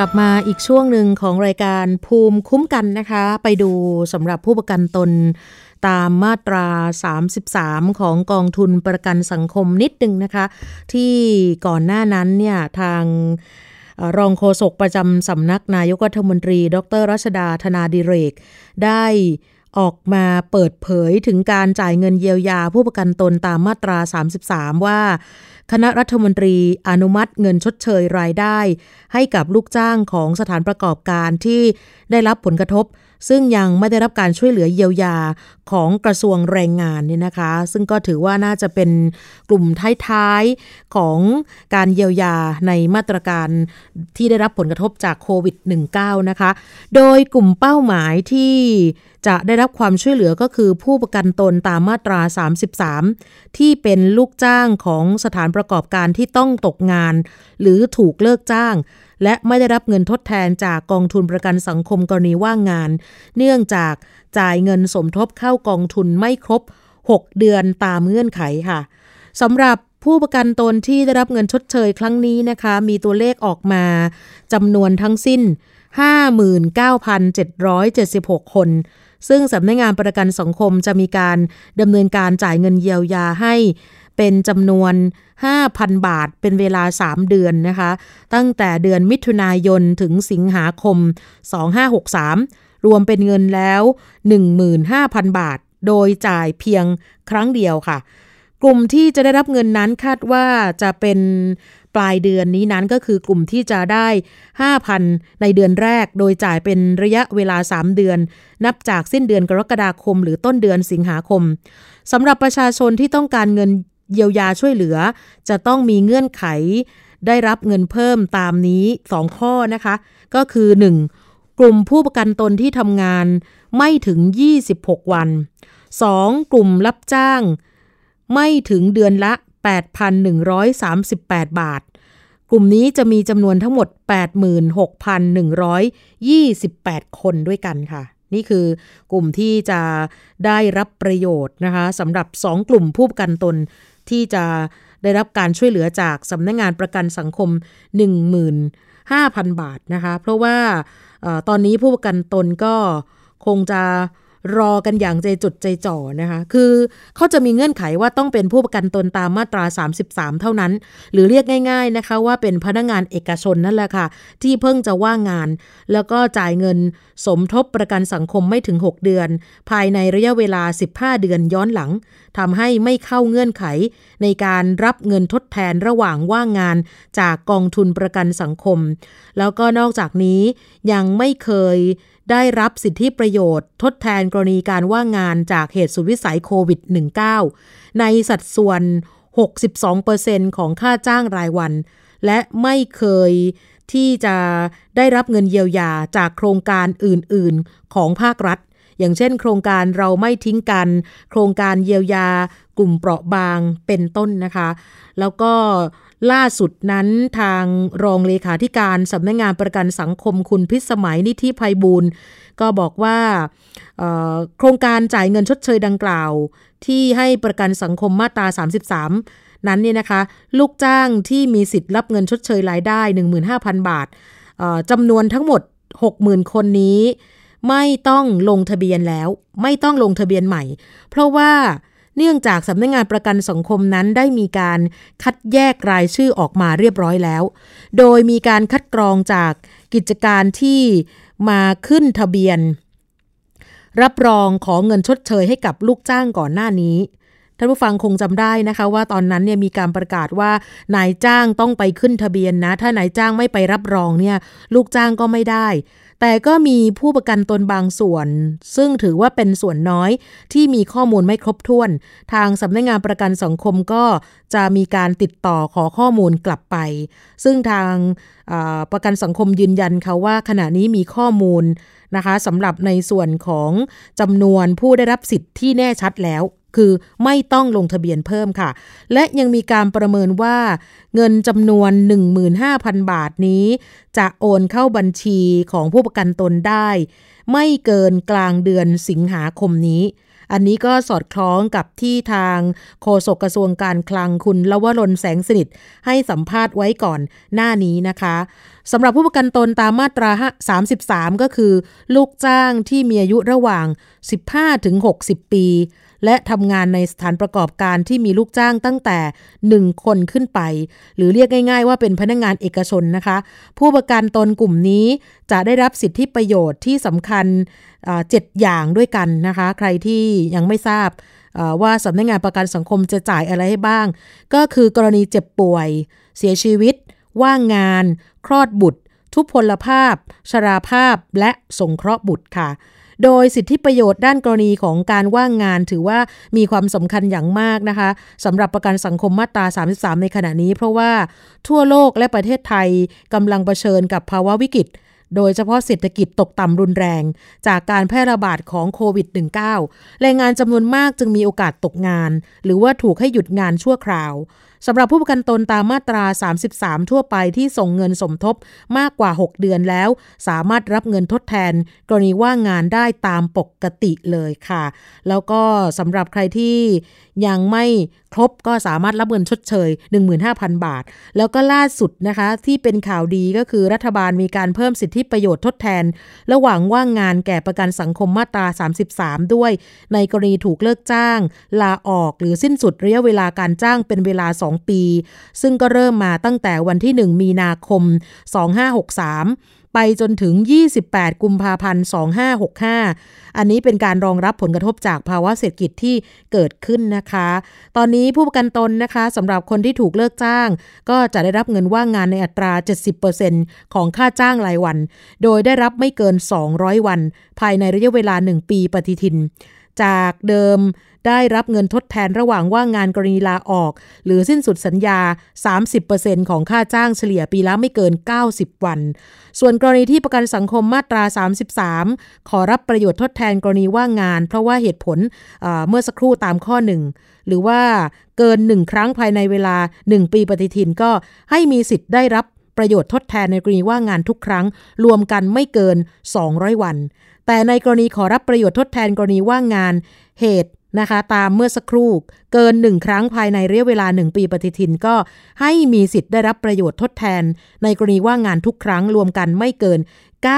ลับมาอีกช่วงหนึ่งของรายการภูมิคุ้มกันนะคะ ไปดูสำหรับผู้ประกันตนตามมาตรา 33 ของกองทุนประกันสังคมนิดหนึ่งนะคะ ที่ก่อนหน้านั้นเนี่ยทางรองโฆษกประจำสำนักนายกรัฐมนตรี ดรรัชดาธนาดิเรก ได้ ออกมาเปิดเผยถึงการจ่ายเงินเยียวยาผู้ประกันตนตามมาตรา 33 ว่า คณะรัฐมนตรีอนุมัติเงินชดเชยรายได้ ให้กับลูกจ้างของสถานประกอบการที่ได้รับผลกระทบ ซึ่งยังไม่ได้รับการช่วยเหลือเยียวยาของกระทรวงแรงงานเนี่ยนะคะ ซึ่งก็ถือว่าน่าจะเป็นกลุ่มท้ายๆของการเยียวยาในมาตรการที่ได้รับผลกระทบจากโควิด -19 นะคะ โดยกลุ่มเป้าหมายที่จะได้รับความช่วยเหลือก็คือผู้ประกันตนตามมาตรา 33 ที่เป็นลูกจ้างของสถานประกอบการที่ต้องตกงาน หรือถูกเลิกจ้าง และไม่ได้รับเงินทดแทนจากกองทุนประกันสังคมกรณีว่างงาน เนื่องจากจ่ายเงินสมทบเข้ากองทุนไม่ครบ 6 เดือนตามเงื่อนไขค่ะสำหรับผู้ประกันตนที่ได้รับเงินชดเชยครั้งนี้นะคะ มีตัวเลขออกมาจำนวนทั้งสิ้น 59,776 คน ซึ่งสำนักงานประกันสังคมจะมีการดำเนินการจ่ายเงินเยียวยาให้ เป็นจำนวน 5,000 บาทเป็นเวลา 3 เดือนนะคะ ตั้งแต่เดือนมิถุนายนถึงสิงหาคม 2563 รวมเป็นเงินแล้ว 15,000 บาท โดยจ่ายเพียงครั้งเดียวค่ะ กลุ่มที่จะได้รับเงินนั้นคาดว่าจะเป็นปลายเดือนนี้นั้นก็คือกลุ่มที่จะได้ 5,000 ในเดือนแรก โดยจ่ายเป็นระยะเวลา 3 เดือน นับจากสิ้นเดือนกรกฎาคม หรือต้นเดือนสิงหาคมสำหรับประชาชนที่ต้องการเงิน เยียวยาช่วยเหลือ จะต้องมีเงื่อนไข ได้รับเงินเพิ่มตามนี้ 2 ข้อนะคะ ก็คือ 1. กลุ่มผู้ประกันตนที่ทำงานไม่ถึง 26 วัน 2. กลุ่มรับจ้าง ไม่ถึงเดือนละ 8,138 บาท กลุ่มนี้จะมีจำนวนทั้งหมด 86,128 คนด้วยกันค่ะนี่คือกลุ่มที่จะได้รับประโยชน์นะคะสำหรับ 2 กลุ่มผู้ประกันตน ที่จะได้รับการช่วยเหลือจากสำนักงงานประกันสังคม 15,000 บาทนะคะ เพราะว่าอตอนนี้ผู้ประกันตนก็คงจะ รอกันอย่างใจจดใจจ่อนะคะ คือเขาจะมีเงื่อนไขว่าต้องเป็นผู้ประกันตนตามมาตรา 33 เท่านั้น หรือเรียกง่าย ๆนะคะ ว่าเป็นพนักงานเอกชนนั่นแหละค่ะ ที่เพิ่งจะว่างงาน แล้วก็จ่ายเงินสมทบประกันสังคมไม่ถึง 6 เดือน ภายในระยะเวลา 15 เดือนย้อนหลังทำให้ไม่เข้าเงื่อนไข ในการรับเงินทดแทนระหว่างว่างงาน จากกองทุนประกันสังคม แล้วก็นอกจากนี้ยังไม่เคย ได้รับสิทธิประโยชน์ ทดแทนกรณีการว่างงานจากเหตุสุดวิสัยโควิด -19 ในสัดส่วน 62%ของค่าจ้างรายวัน และไม่เคยที่จะได้รับเงินเยียวยาจากโครงการอื่น ๆ ของภาครัฐ อย่างเช่น โครงการเราไม่ทิ้งกัน โครงการเยียวยากลุ่มเปราะบางเป็นต้นนะคะ แล้วก็ ล่าสุดนั้นทางรองเลขาธิการสำนักงงานประกันสังคมคุณพิสมัยนิธิภัยบูลก็บอกว่าโครงการจ่ายเงินชดเชยดังกล่าว ที่ให้ประกันสังคมมาตรา 33 นั้นเนี่ยนะคะ ลูกจ้างที่มีสิทธิ์รับเงินชดเชยรายได้ 15,000 บาทจำนวนทั้งหมด 60,000 คนนี้ ไม่ต้องลงทะเบียนแล้ว ไม่ต้องลงทะเบียนใหม่ เพราะว่า เนื่องจากสำนักงงานประกันสังคมนั้นได้มีการคัดแยกรายชื่อออกมาเรียบร้อยแล้ว โดยมีการคัดกรองจากกิจการที่มาขึ้นทะเบียน รับรองขอเงินชดเชยให้กับลูกจ้างก่อนหน้านี้ท่านผู้ฟังคงจำได้นะคะ ว่าตอนนั้นเนี่ยมีการประกาศว่านายจ้างต้องไปขึ้นทะเบียนนะ ถ้านายจ้างไม่ไปรับรองเนี่ยลูกจ้างก็ไม่ได้ แต่ก็มีผู้ประกันตนบางส่วน ซึ่งถือว่าเป็นส่วนน้อยที่มีข้อมูลไม่ครบถ้วน ทางสำนักงงานประกันสังคมก็จะมีการติดต่อขอข้อมูลกลับไป ซึ่งทางประกันสังคมยืนยันค่ะว่าขณะนี้มีข้อมูลนะคะสำหรับในส่วนของจำนวนผู้ได้รับสิทธิ์ที่แน่ชัดแล้ว คือไม่ต้องลงทะเบียนเพิ่มค่ะ และยังมีการประเมินว่า เงินจำนวน 15,000 บาทนี้ จะโอนเข้าบัญชีของผู้ประกันตนได้ ไม่เกินกลางเดือนสิงหาคมนี้ อันนี้ก็สอดคล้องกับที่ทางโฆษกกระทรวงการคลังคุณลวรนแสงสนิท ให้สัมภาษณ์ไว้ก่อนหน้านี้นะคะสำหรับผู้ประกันตนตามมาตรา 33 ก็คือ ลูกจ้างที่มีอายุระหว่าง 15-60 ปี และทำงานในสถานประกอบการที่มีลูกจ้างตั้งแต่ 1 คนขึ้นไป หรือเรียกง่าย ๆ ว่าเป็นพนักงงานเอกชนนะคะ ผู้ประกันตนกลุ่มนี้จะได้รับสิทธิประโยชน์ที่สำคัญเจ็ดอย่างด้วยกันนะคะ ใครที่ยังไม่ทราบว่าสำนักงงานประกันสังคมจะจ่ายอะไรให้บ้าง ก็คือกรณีเจ็บป่วย เสียชีวิต ว่างงาน คลอดบุตร ทุพพลภาพ ชราภาพ และสงเคราะห์บุตรค่ะ โดยสิทธิประโยชน์ด้านกรณีของการว่างงานถือว่ามีความสำคัญอย่างมากนะคะสำหรับประกันสังคมมาตรา 33 ในขณะนี้ เพราะว่าทั่วโลกและประเทศไทยกำลังเผชิญกับภาวะวิกฤตโดยเฉพาะเศรษฐกิจตกต่ำรุนแรง จากการแพร่ระบาดของโควิด -19 แรงงานจำนวนมากจึงมีโอกาสตกงาน หรือว่าถูกให้หยุดงานชั่วคราว สำหรับผู้ประกันตนตามมาตรา 33 ทั่วไปที่ส่งเงินสมทบมากกว่า 6 เดือนแล้ว สามารถรับเงินทดแทน กรณีว่างงานได้ตามปกติเลยค่ะ แล้วก็สำหรับใครที่ยังไม่ครบก็สามารถรับเงินชดเชย 15,000 บาท แล้วก็ล่าสุดนะคะ ที่เป็นข่าวดีก็คือรัฐบาลมีการเพิ่มสิทธิประโยชน์ทดแทน ระหว่างว่างงานแก่ประกันสังคมมาตรา 33 ด้วย ในกรณีถูกเลิกจ้าง ลาออกหรือสิ้นสุดระยะเวลาการจ้างเป็นเวลา 2 ปี ซึ่งก็เริ่มมาตั้งแต่วันที่ 1 มีนาคม 2563 ไปจนถึง 28 กุมภาพันธ์ 2565 อันนี้เป็นการรองรับผลกระทบจากภาวะเศรษฐกิจที่เกิดขึ้นนะคะ ตอนนี้ผู้ประกันตนนะคะสำหรับคนที่ถูกเลิกจ้าง ก็จะได้รับเงินว่างงานในอัตรา 70%ของค่าจ้างรายวัน โดยได้รับไม่เกิน 200 วัน ภายในระยะเวลา 1 ปีปฏิทิน จากเดิมได้รับเงินทดแทนระหว่างว่างงานกรณีลาออก หรือสิ้นสุดสัญญา 30%ของค่าจ้างเฉลี่ยปีละไม่เกิน 90 วัน ส่วนกรณีที่ประกันสังคมมาตรา 33 ขอรับประโยชน์ทดแทนกรณีว่างงาน เพราะว่าเหตุผลเมื่อสักครู่ตามข้อหนึ่งหรือว่าเกิน 1 ครั้งภายในเวลา 1 ปีปฏิทินก็ให้มีสิทธิ์ได้รับประโยชน์ทดแทนในกรณีว่างงานทุกครั้ง รวมกันไม่เกิน 200 วัน แต่ในกรณีขอรับประโยชน์ทดแทนกรณีว่างงานเหตุนะคะ ตามเมื่อสักครู่เกินหนึ่งครั้งภายในระยะเวลาหนึ่งปีปฏิทินก็ให้มีสิทธิ์ได้รับประโยชน์ทดแทน ในกรณีว่างงานทุกครั้งรวมกันไม่เกิน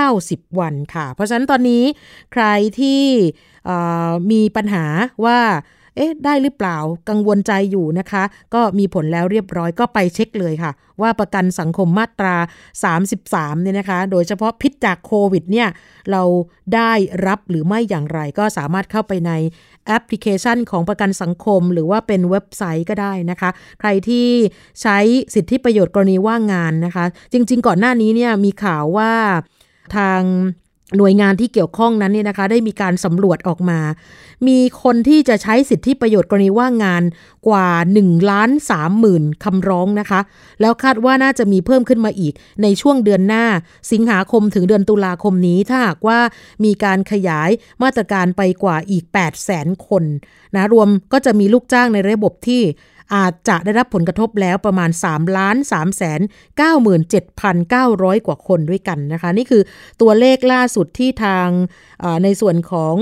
90 วันค่ะ เพราะฉะนั้นตอนนี้ใครที่มีปัญหาว่า เอ๊ะ ได้หรือเปล่า กังวลใจอยู่นะคะ ก็มีผลแล้วเรียบร้อยก็ไปเช็คเลยค่ะ ว่าประกันสังคมมาตรา 33 เนี่ยนะคะ โดยเฉพาะพิษจากโควิดเนี่ย เราได้รับหรือไม่อย่างไร ก็สามารถเข้าไปในแอปพลิเคชันของประกันสังคม หรือว่าเป็นเว็บไซต์ก็ได้นะคะ ใครที่ใช้สิทธิประโยชน์กรณีว่างงานนะคะ จริง ๆ ก่อนหน้านี้เนี่ยมีข่าวว่าทาง หน่วยงานที่เกี่ยวข้องนั้นเนี่ยนะคะได้มีการสำรวจออกมา มีคนที่จะใช้สิทธิประโยชน์กรณีว่างงานกว่า1ล้าน3หมื่นคำร้องนะคะ แล้วคาดว่าน่าจะมีเพิ่มขึ้นมาอีกในช่วงเดือนหน้า สิงหาคมถึงเดือนตุลาคมนี้ ถ้าหากว่ามีการขยายมาตรการไปกว่าอีก 8 0 0แสนคนนะรวมก็จะมีลูกจ้างในระบบที่ อาจจะได้รับผลกระทบแล้วประมาณ 3 ล้าน3แสน97,900 กว่าคนด้วยกันนะคะ นี่คือตัวเลขล่าสุดที่ทางในส่วนของ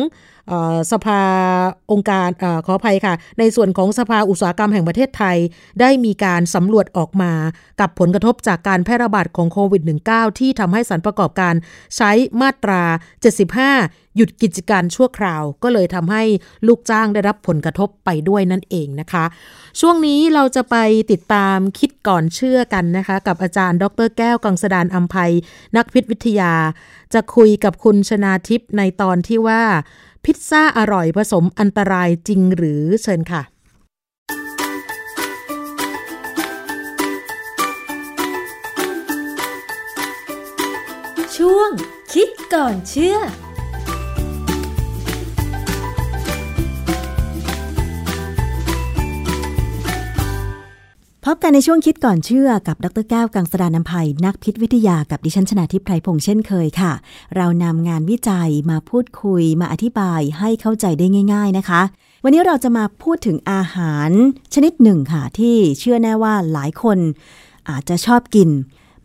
สภาองค์การอขออภัยค่ะ ในส่วนของสภาอุตสาหกรรมแห่งประเทศไทย ได้มีการสำรวจออกมากับผลกระทบจากการแพร่ระบาดของโควิด -19 ที่ทำให้สารประกอบการใช้มาตรา 75หยุดกิจการชั่วคราว ก็เลยทำให้ลูกจ้างได้รับผลกระทบไปด้วยนั่นเองนะคะ ช่วงนี้เราจะไปติดตามคิดก่อนเชื่อกันนะคะ กับอาจารย์ ดรแก้วกังสดานอัมภัยนักพิษวิทยา จะคุยกับคุณชนาทิพย์ในตอนที่ว่า พิซซ่าอร่อยผสมอันตรายจริงหรือเชิญค่ะช่วงคิดก่อนเชื่อ บกันในช่วงคิดก่อนเชื่อกับดรแก้วกังสดานนภัย นักพิษวิทยากับดิฉันชนาทิพไพรพงษ์เช่นเคยค่ะ เรานำงานวิจัยมาพูดคุยมาอธิบายให้เข้าใจได้ง่าย ๆนะคะ วันนี้เราจะมาพูดถึงอาหารชนิดหนึ่งค่ะ ที่เชื่อแน่ว่าหลายคน อาจจะชอบกิน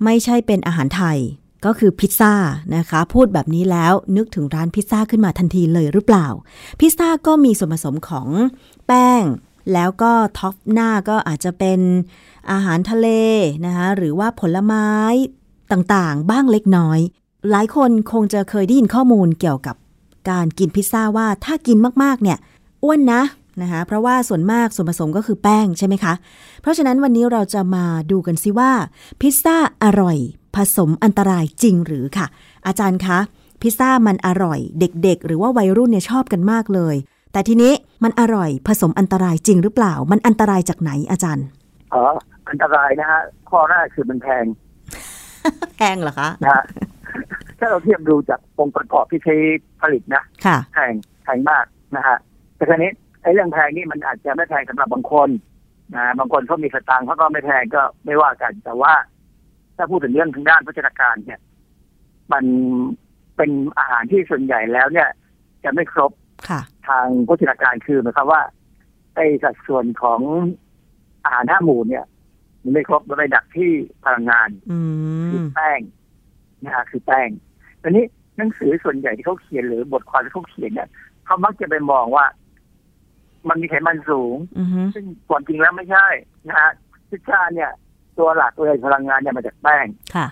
ไม่ใช่เป็นอาหารไทยก็คือพิซซ่านะคะ พูดแบบนี้แล้วนึกถึงร้านพิซซ่าขึ้นมาทันทีเลยหรือเปล่า พิซซ่าก็มีส่วนผสมของแป้ง แล้วก็ท็อปหน้าก็อาจจะเป็นอาหารทะเลนะคะหรือว่าผลไม้ต่างๆ บ้างเล็กน้อย หลายคนคงจะเคยได้ยินข้อมูลเกี่ยวกับการกินพิซซ่าว่าถ้ากินมากๆเนี่ยอ้วนนะนะคะเพราะว่าส่วนมากส่วนผสมก็คือแป้งใช่ไหมคะ เพราะฉะนั้นวันนี้เราจะมาดูกันซิว่า พิซซ่าอร่อย ผสมอันตรายจริงหรือค่ะ อาจารย์คะ พิซซ่ามันอร่อย เด็กๆ หรือว่าวัยรุ่นเนี่ยชอบกันมากเลย แต่ทีนี้มันอร่อยผสมอันตรายจริงหรือเปล่า มันอันตรายจากไหนอาจารย์อ๋ออันตรายนะฮะข้อแรกคือมันแพง แพงเหรอคะนะฮะถ้าเราเทียบดูจากองค์ประกอบที่ใช้ผลิตนะค่ะแพงแพงมากนะฮะแต่ทีนี้ไอ้เรื่องแพงนี่มันอาจจะไม่แพงสำหรับบางคนนะบางคนเขามีสตางค์เขาก็ไม่แพงก็ไม่ว่ากัน แต่ว่า ถ้าพูดถึงเรื่องทางด้านพัฒนาการเนี่ย มันเป็นอาหารที่ส่วนใหญ่แล้วเนี่ย จะไม่ครบ ทางโภชนาการคือหมายความว่าไอ้สัดส่วนของอาหารห้าหมู่เนี่ย มันไม่ครบมันไปดักที่พลังงานคือแป้งนะฮะคือแป้งตอนนี้หนังสือส่วนใหญ่ที่เขาเขียนหรือบทความที่เขาเขียนเนี่ยเขามักจะไปมองว่า มันมีไขมันสูงซึ่งความจริงแล้วไม่ใช่นะฮะพิซซ่าเนี่ย ตัวหลักเลยพลังงานเนี่ยมาจากแป้งค่ะ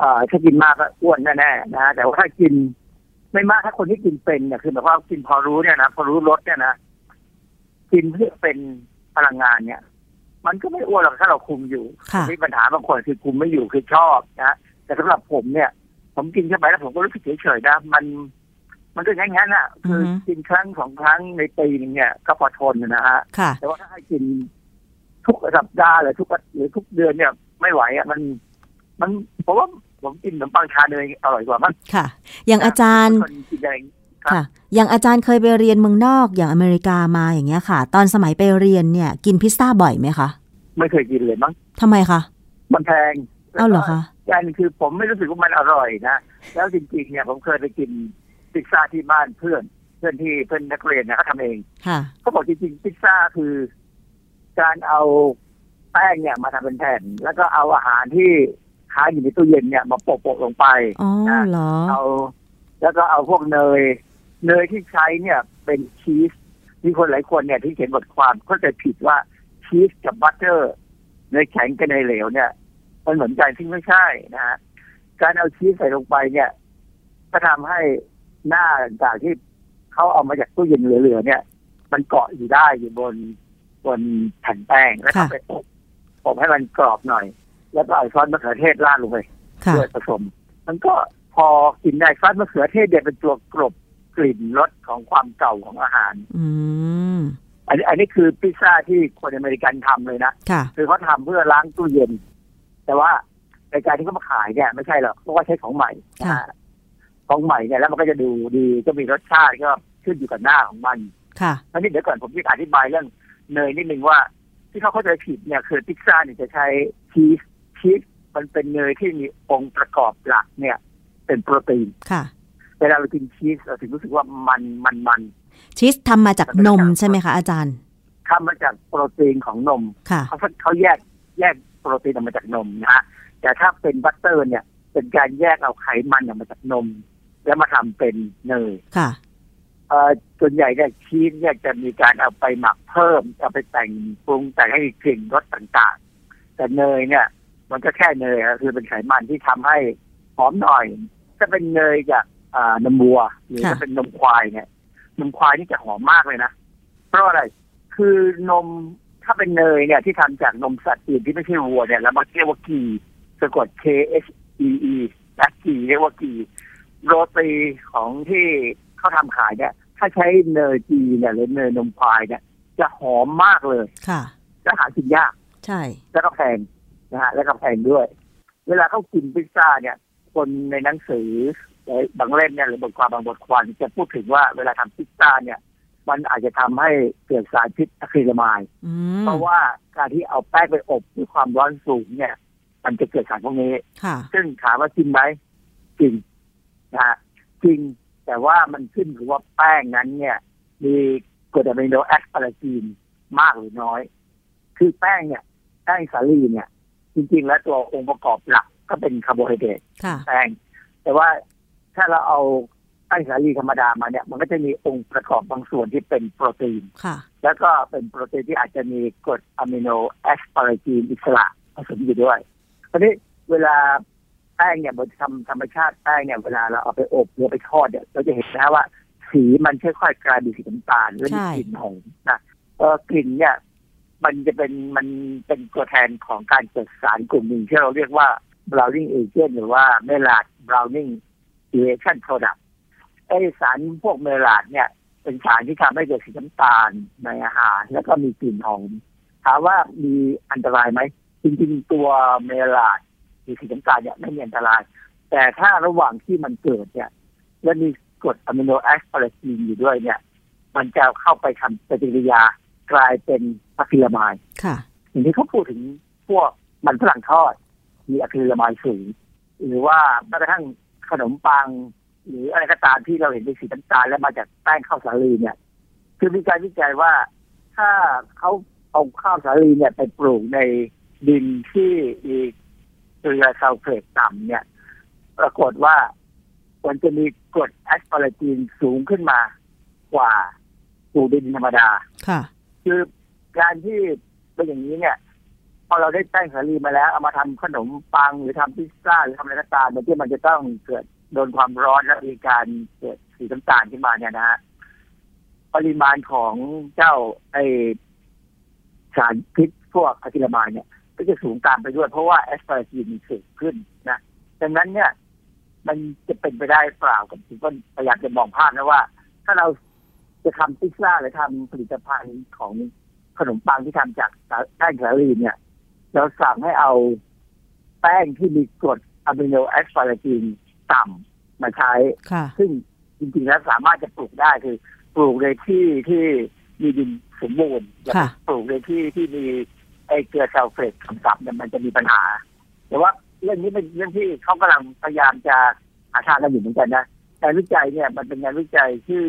อ่าถ้ากินมากก็อ้วนแน่ๆนะแต่ว่าถ้ากิน ไม่มากถ้าคนที่กินเป็นเนี่ยคือแบบว่ากินพอรู้เนี่ยนะพอรู้รสเนี่ยนะกินเพื่อเป็นพลังงานเนี่ย มันก็ไม่อ้วนหรอกถ้าเราคุมอยู่มีปัญหาบางคนคือคุมไม่อยู่คือชอบนะแต่สำหรับผมเนี่ย ผมกินเข้าไปแล้วผมก็รู้สึกเฉยๆนะมัน มันก็แค่นั้นอะ คือกินครั้งสองครั้งในปีนึงเนี่ย ก็พอทนนะฮะแต่ว่าถ้าให้กินทุกสัปดาห์หรือทุกหรือทุกเดือนเนี่ย ไม่ไหวอะมัน มันเพราะว่า ผมกินขนมปังชาเนยอร่อยกว่ามั้งค่ะ อย่างอาจารย์ค่ะ อย่างอาจารย์เคยไปเรียนเมืองนอกอย่างอเมริกามาอย่างเงี้ยค่ะ ตอนสมัยไปเรียนเนี่ย กินพิซซ่าบ่อยไหมคะไม่เคยกินเลยมั้งทำไมคะมันแพงเอาเหรอคะอย่างคือผมไม่รู้สึกว่ามันอร่อยนะแล้วจริงๆเนี่ยผมเคยไปกินพิซซ่าที่บ้านเพื่อน เพื่อนที่เพื่อนนักเรียนเนี่ยเขาทำเองค่ะเขาบอกจริงๆพิซซ่าคือ การเอาแป้งเนี่ยมาทำเป็นแผ่น แล้วก็เอาอาหารที่ ค้างอยู่ในตู้เย็นเนี่ยมาโปะๆลงไปนะเอาแล้วก็เอาพวกเนย เนยที่ใช้เนี่ยเป็นชีสมีคนหลายคนเนี่ยที่เขียนบทความเข้าใจผิดว่าชีสกับบัตเตอร์เนยแข็งกับเนยเหลวเนี่ย มันเหมือนกันที่ไม่ใช่นะฮะการเอาชีสใส่ลงไปเนี่ยก็ทำให้หน้าจากที่ขเขาเอามาจากตู้เย็นเหลือๆเนี่ย มันเกาะอยู่ได้อยู่บนบนแผ่นแป้งแล้วก็ไปอบอบให้มันกรอบหน่อย แล้วก็เอาซอสมะเขือเทศราดลงไปด้วยผสม มันก็พอกินได้ซอสมะเขือเทศเดี๋ยเป็นตัวกรบกลิ่นรสของความเก่าของอาหาร อืมอันนี้อันนี้คือพิซซ่าที่คนอเมริกันทำเลยนะค่ะคือเขาทำเพื่อล้างตู้เย็น แต่ว่าในการที่เขามาขายเนี่ยไม่ใช่หรอกเพราะว่าใช้ของใหม่ค่ะของใหม่เนี่ยแล้วมันก็จะดูดีก็มีรสชาติก็ขึ้นอยู่กับหน้าของมันค่ะอันนี้เดี๋ยวก่อนผมจะอธิบายเรื่องเนยนิดนึงว่า ที่เขาเข้าใจผิดเนี่ยคือพิซซ่าเนี่ยจะใช้ชีส ชีสมันเป็นเนยที่มีองค์ประกอบหลักเนี่ย เป็นโปรตีนค่ะ เวลาเรากินชีสเราถึงรู้สึกว่ามันมันมันชีสทำมาจากนมใช่ไหมคะอาจารย์ทำมาจากโปรตีนของนมค่ะเขาเขาแยกแยกโปรตีนออกมาจากนมนะฮะแต่ถ้าเป็น butter เนี่ย เป็นการแยกเอาไขมันออกมาจากนม แล้วมาทำเป็นเนยค่ะเอ่อส่วนใหญ่เนี่ยชีสเนี่ยจะมีการเอาไปหมักเพิ่ม เอาไปแต่งปรุงแต่งให้มีกลิ่นรสต่างๆ แต่เนยเนี่ย มันก็แค่เนยอะคือเป็นไขมันที่ทำให้หอมหน่อยถ้าเป็นเนยจากอ่านมวัว หรือค่ะถ้าเป็นนมควายเนี่ยนมควายนี่จะหอมมากเลยนะเพราะอะไรคือนมถ้าเป็นเนยเนี่ยที่ทำจากนมสัตว์อื่นที่ไม่ใช่วัวเนี่ยเรามาเรียกว่ากีสะกด K H E E และกีเรียกว่ากีโรตีของที่เขาทำขายเนี่ย ถ้าใช้เนยจีเนี่ยหรือเนยนมควายเนี่ย จะหอมมากเลย ค่ะและหากินยาก ใช่ แล้วก็แพง นะฮะแล้วก็แพงด้วย เวลาเขากินพิซซ่าเนี่ย คนในหนังสือบางเล่มเนี่ยหรือบทความบางบทความจะพูดถึงว่าเวลาทำพิซซ่าเนี่ย มันอาจจะทำให้เกิดสารพิษอะคริลามายอืมเพราะว่าการที่เอาแป้งไปอบด้วยความร้อนสูงเนี่ย มันจะเกิดสารพวกนี้ค่ะซึ่งถามว่าจริงไหมจริงนะฮะจริงแต่ว่ามันขึ้นอยู่ว่าแป้งนั้นเนี่ย มีกรดอะมิโนแอสปาราจีนมากหรือน้อย คือแป้งเนี่ยแป้งสาลีเนี่ย จริง ๆ แล้วตัวองค์ประกอบหลักก็เป็นคาร์โบไฮเดรตค่ะแป้งแต่ว่าถ้าเราเอาแป้งสาลีธรรมดามาเนี่ย มันก็จะมีองค์ประกอบบางส่วนที่เป็นโปรตีนค่ะแล้วก็เป็นโปรตีนที่อาจจะมีกรดอะมิโนแอสปาราจีนอิสระผสมอยู่ด้วยทีนี้เวลาแป้งเนี่ยบนธรรมธรรมชาติแป้งเนี่ยเวลาเราเอาไปอบหรือไปทอดเนี่ยเราจะเห็นนะว่าสีมันค่อยๆกลายเป็นสีน้ำตาลและมีใช่กลิ่นหอมนะเออกลิ่นเนี่ย มันจะเป็นมันเป็นตัวแทนของการเกิดสารกลุ่มหนึ่งที่เราเรียกว่า browning agent หรือว่าเมลาด browning reaction product ไอสารพวกเมลาดเนี่ยเป็นสารที่ทำให้เกิดสีน้ำตาลในอาหาร แล้วก็มีกลิ่นหอมถามว่ามีอันตรายไหมจริงๆ ตัวเมลาดหรือสีน้ำตาลเนี่ยไม่มีอันตราย แต่ถ้าระหว่างที่มันเกิดเนี่ยแล้วมีกรดอะมิโนแอสปาราจีนอยู่ด้วยเนี่ย มันจะเข้าไปทำปฏิกิริยา กลายเป็นอะคริลามายค่ะอย่างที่เขาพูดถึงพวกมันฝรั่งทอด มีอะคริลามายสูง หรือว่าแม้กระทั่งขนมปัง หรืออะไรก็ตามที่เราเห็นเป็นสีน้ำตาลและมาจากแป้งข้าวสาลีเนี่ย คือมีการวิจัยว่าถ้าเขาเอาข้าวสาลีเนี่ยไปปลูกในดินที่มีเกลือซัลเฟตต่ำเนี่ย ปรากฏว่ามันจะมีกรดแอสปาราจีนสูงขึ้นมากกว่าปลูกดินธรรมดา ค่ะ คือการที่เป็นอย่างนี้เนี่ย พอเราได้แป้งสาลีมาแล้ว เอามาทำขนมปังหรือทำพิซซ่าหรือทำอะไรก็ตามเนี่ยที่มันจะต้องเกิดโดนความร้อนและมีการเกิดสีน้ำตาลขึ้นมาเนี่ยนะฮะปริมาณของเจ้าไอสารพิษพวกอะคริลามายเนี่ย ก็จะสูงตามไปด้วยเพราะว่าแอสปาราจีนมีสูงขึ้นนะดังนั้นเนี่ย มันจะเป็นไปได้เปล่ากับที่ก็พยายามจะมองภาพนะว่า ถ้าเรา จะทำพิซซ่าหรือทำผลิตภัณฑ์ของขนมปังที่ทำจากแป้งสาลีเนี่ย เราสั่งให้เอาแป้งที่มีกรดอะมิโนแอสปาราจีนต่ำมาใช้ค่ะซึ่งจริงๆแล้วสามารถจะปลูกได้คือ ปลูกในที่ที่มีดินสมบูรณ์อย่าไปค่ะปลูกในที่ที่มีไอ้เกลือซัลเฟตต่ำๆเนี่ยมันจะมีปัญหา แต่ว่าเรื่องนี้เป็นเรื่องที่เขากำลังพยายามจะหาทางกันอยู่เหมือนกันนะงานวิจัยเนี่ยมันเป็นงานวิจัยชื่อ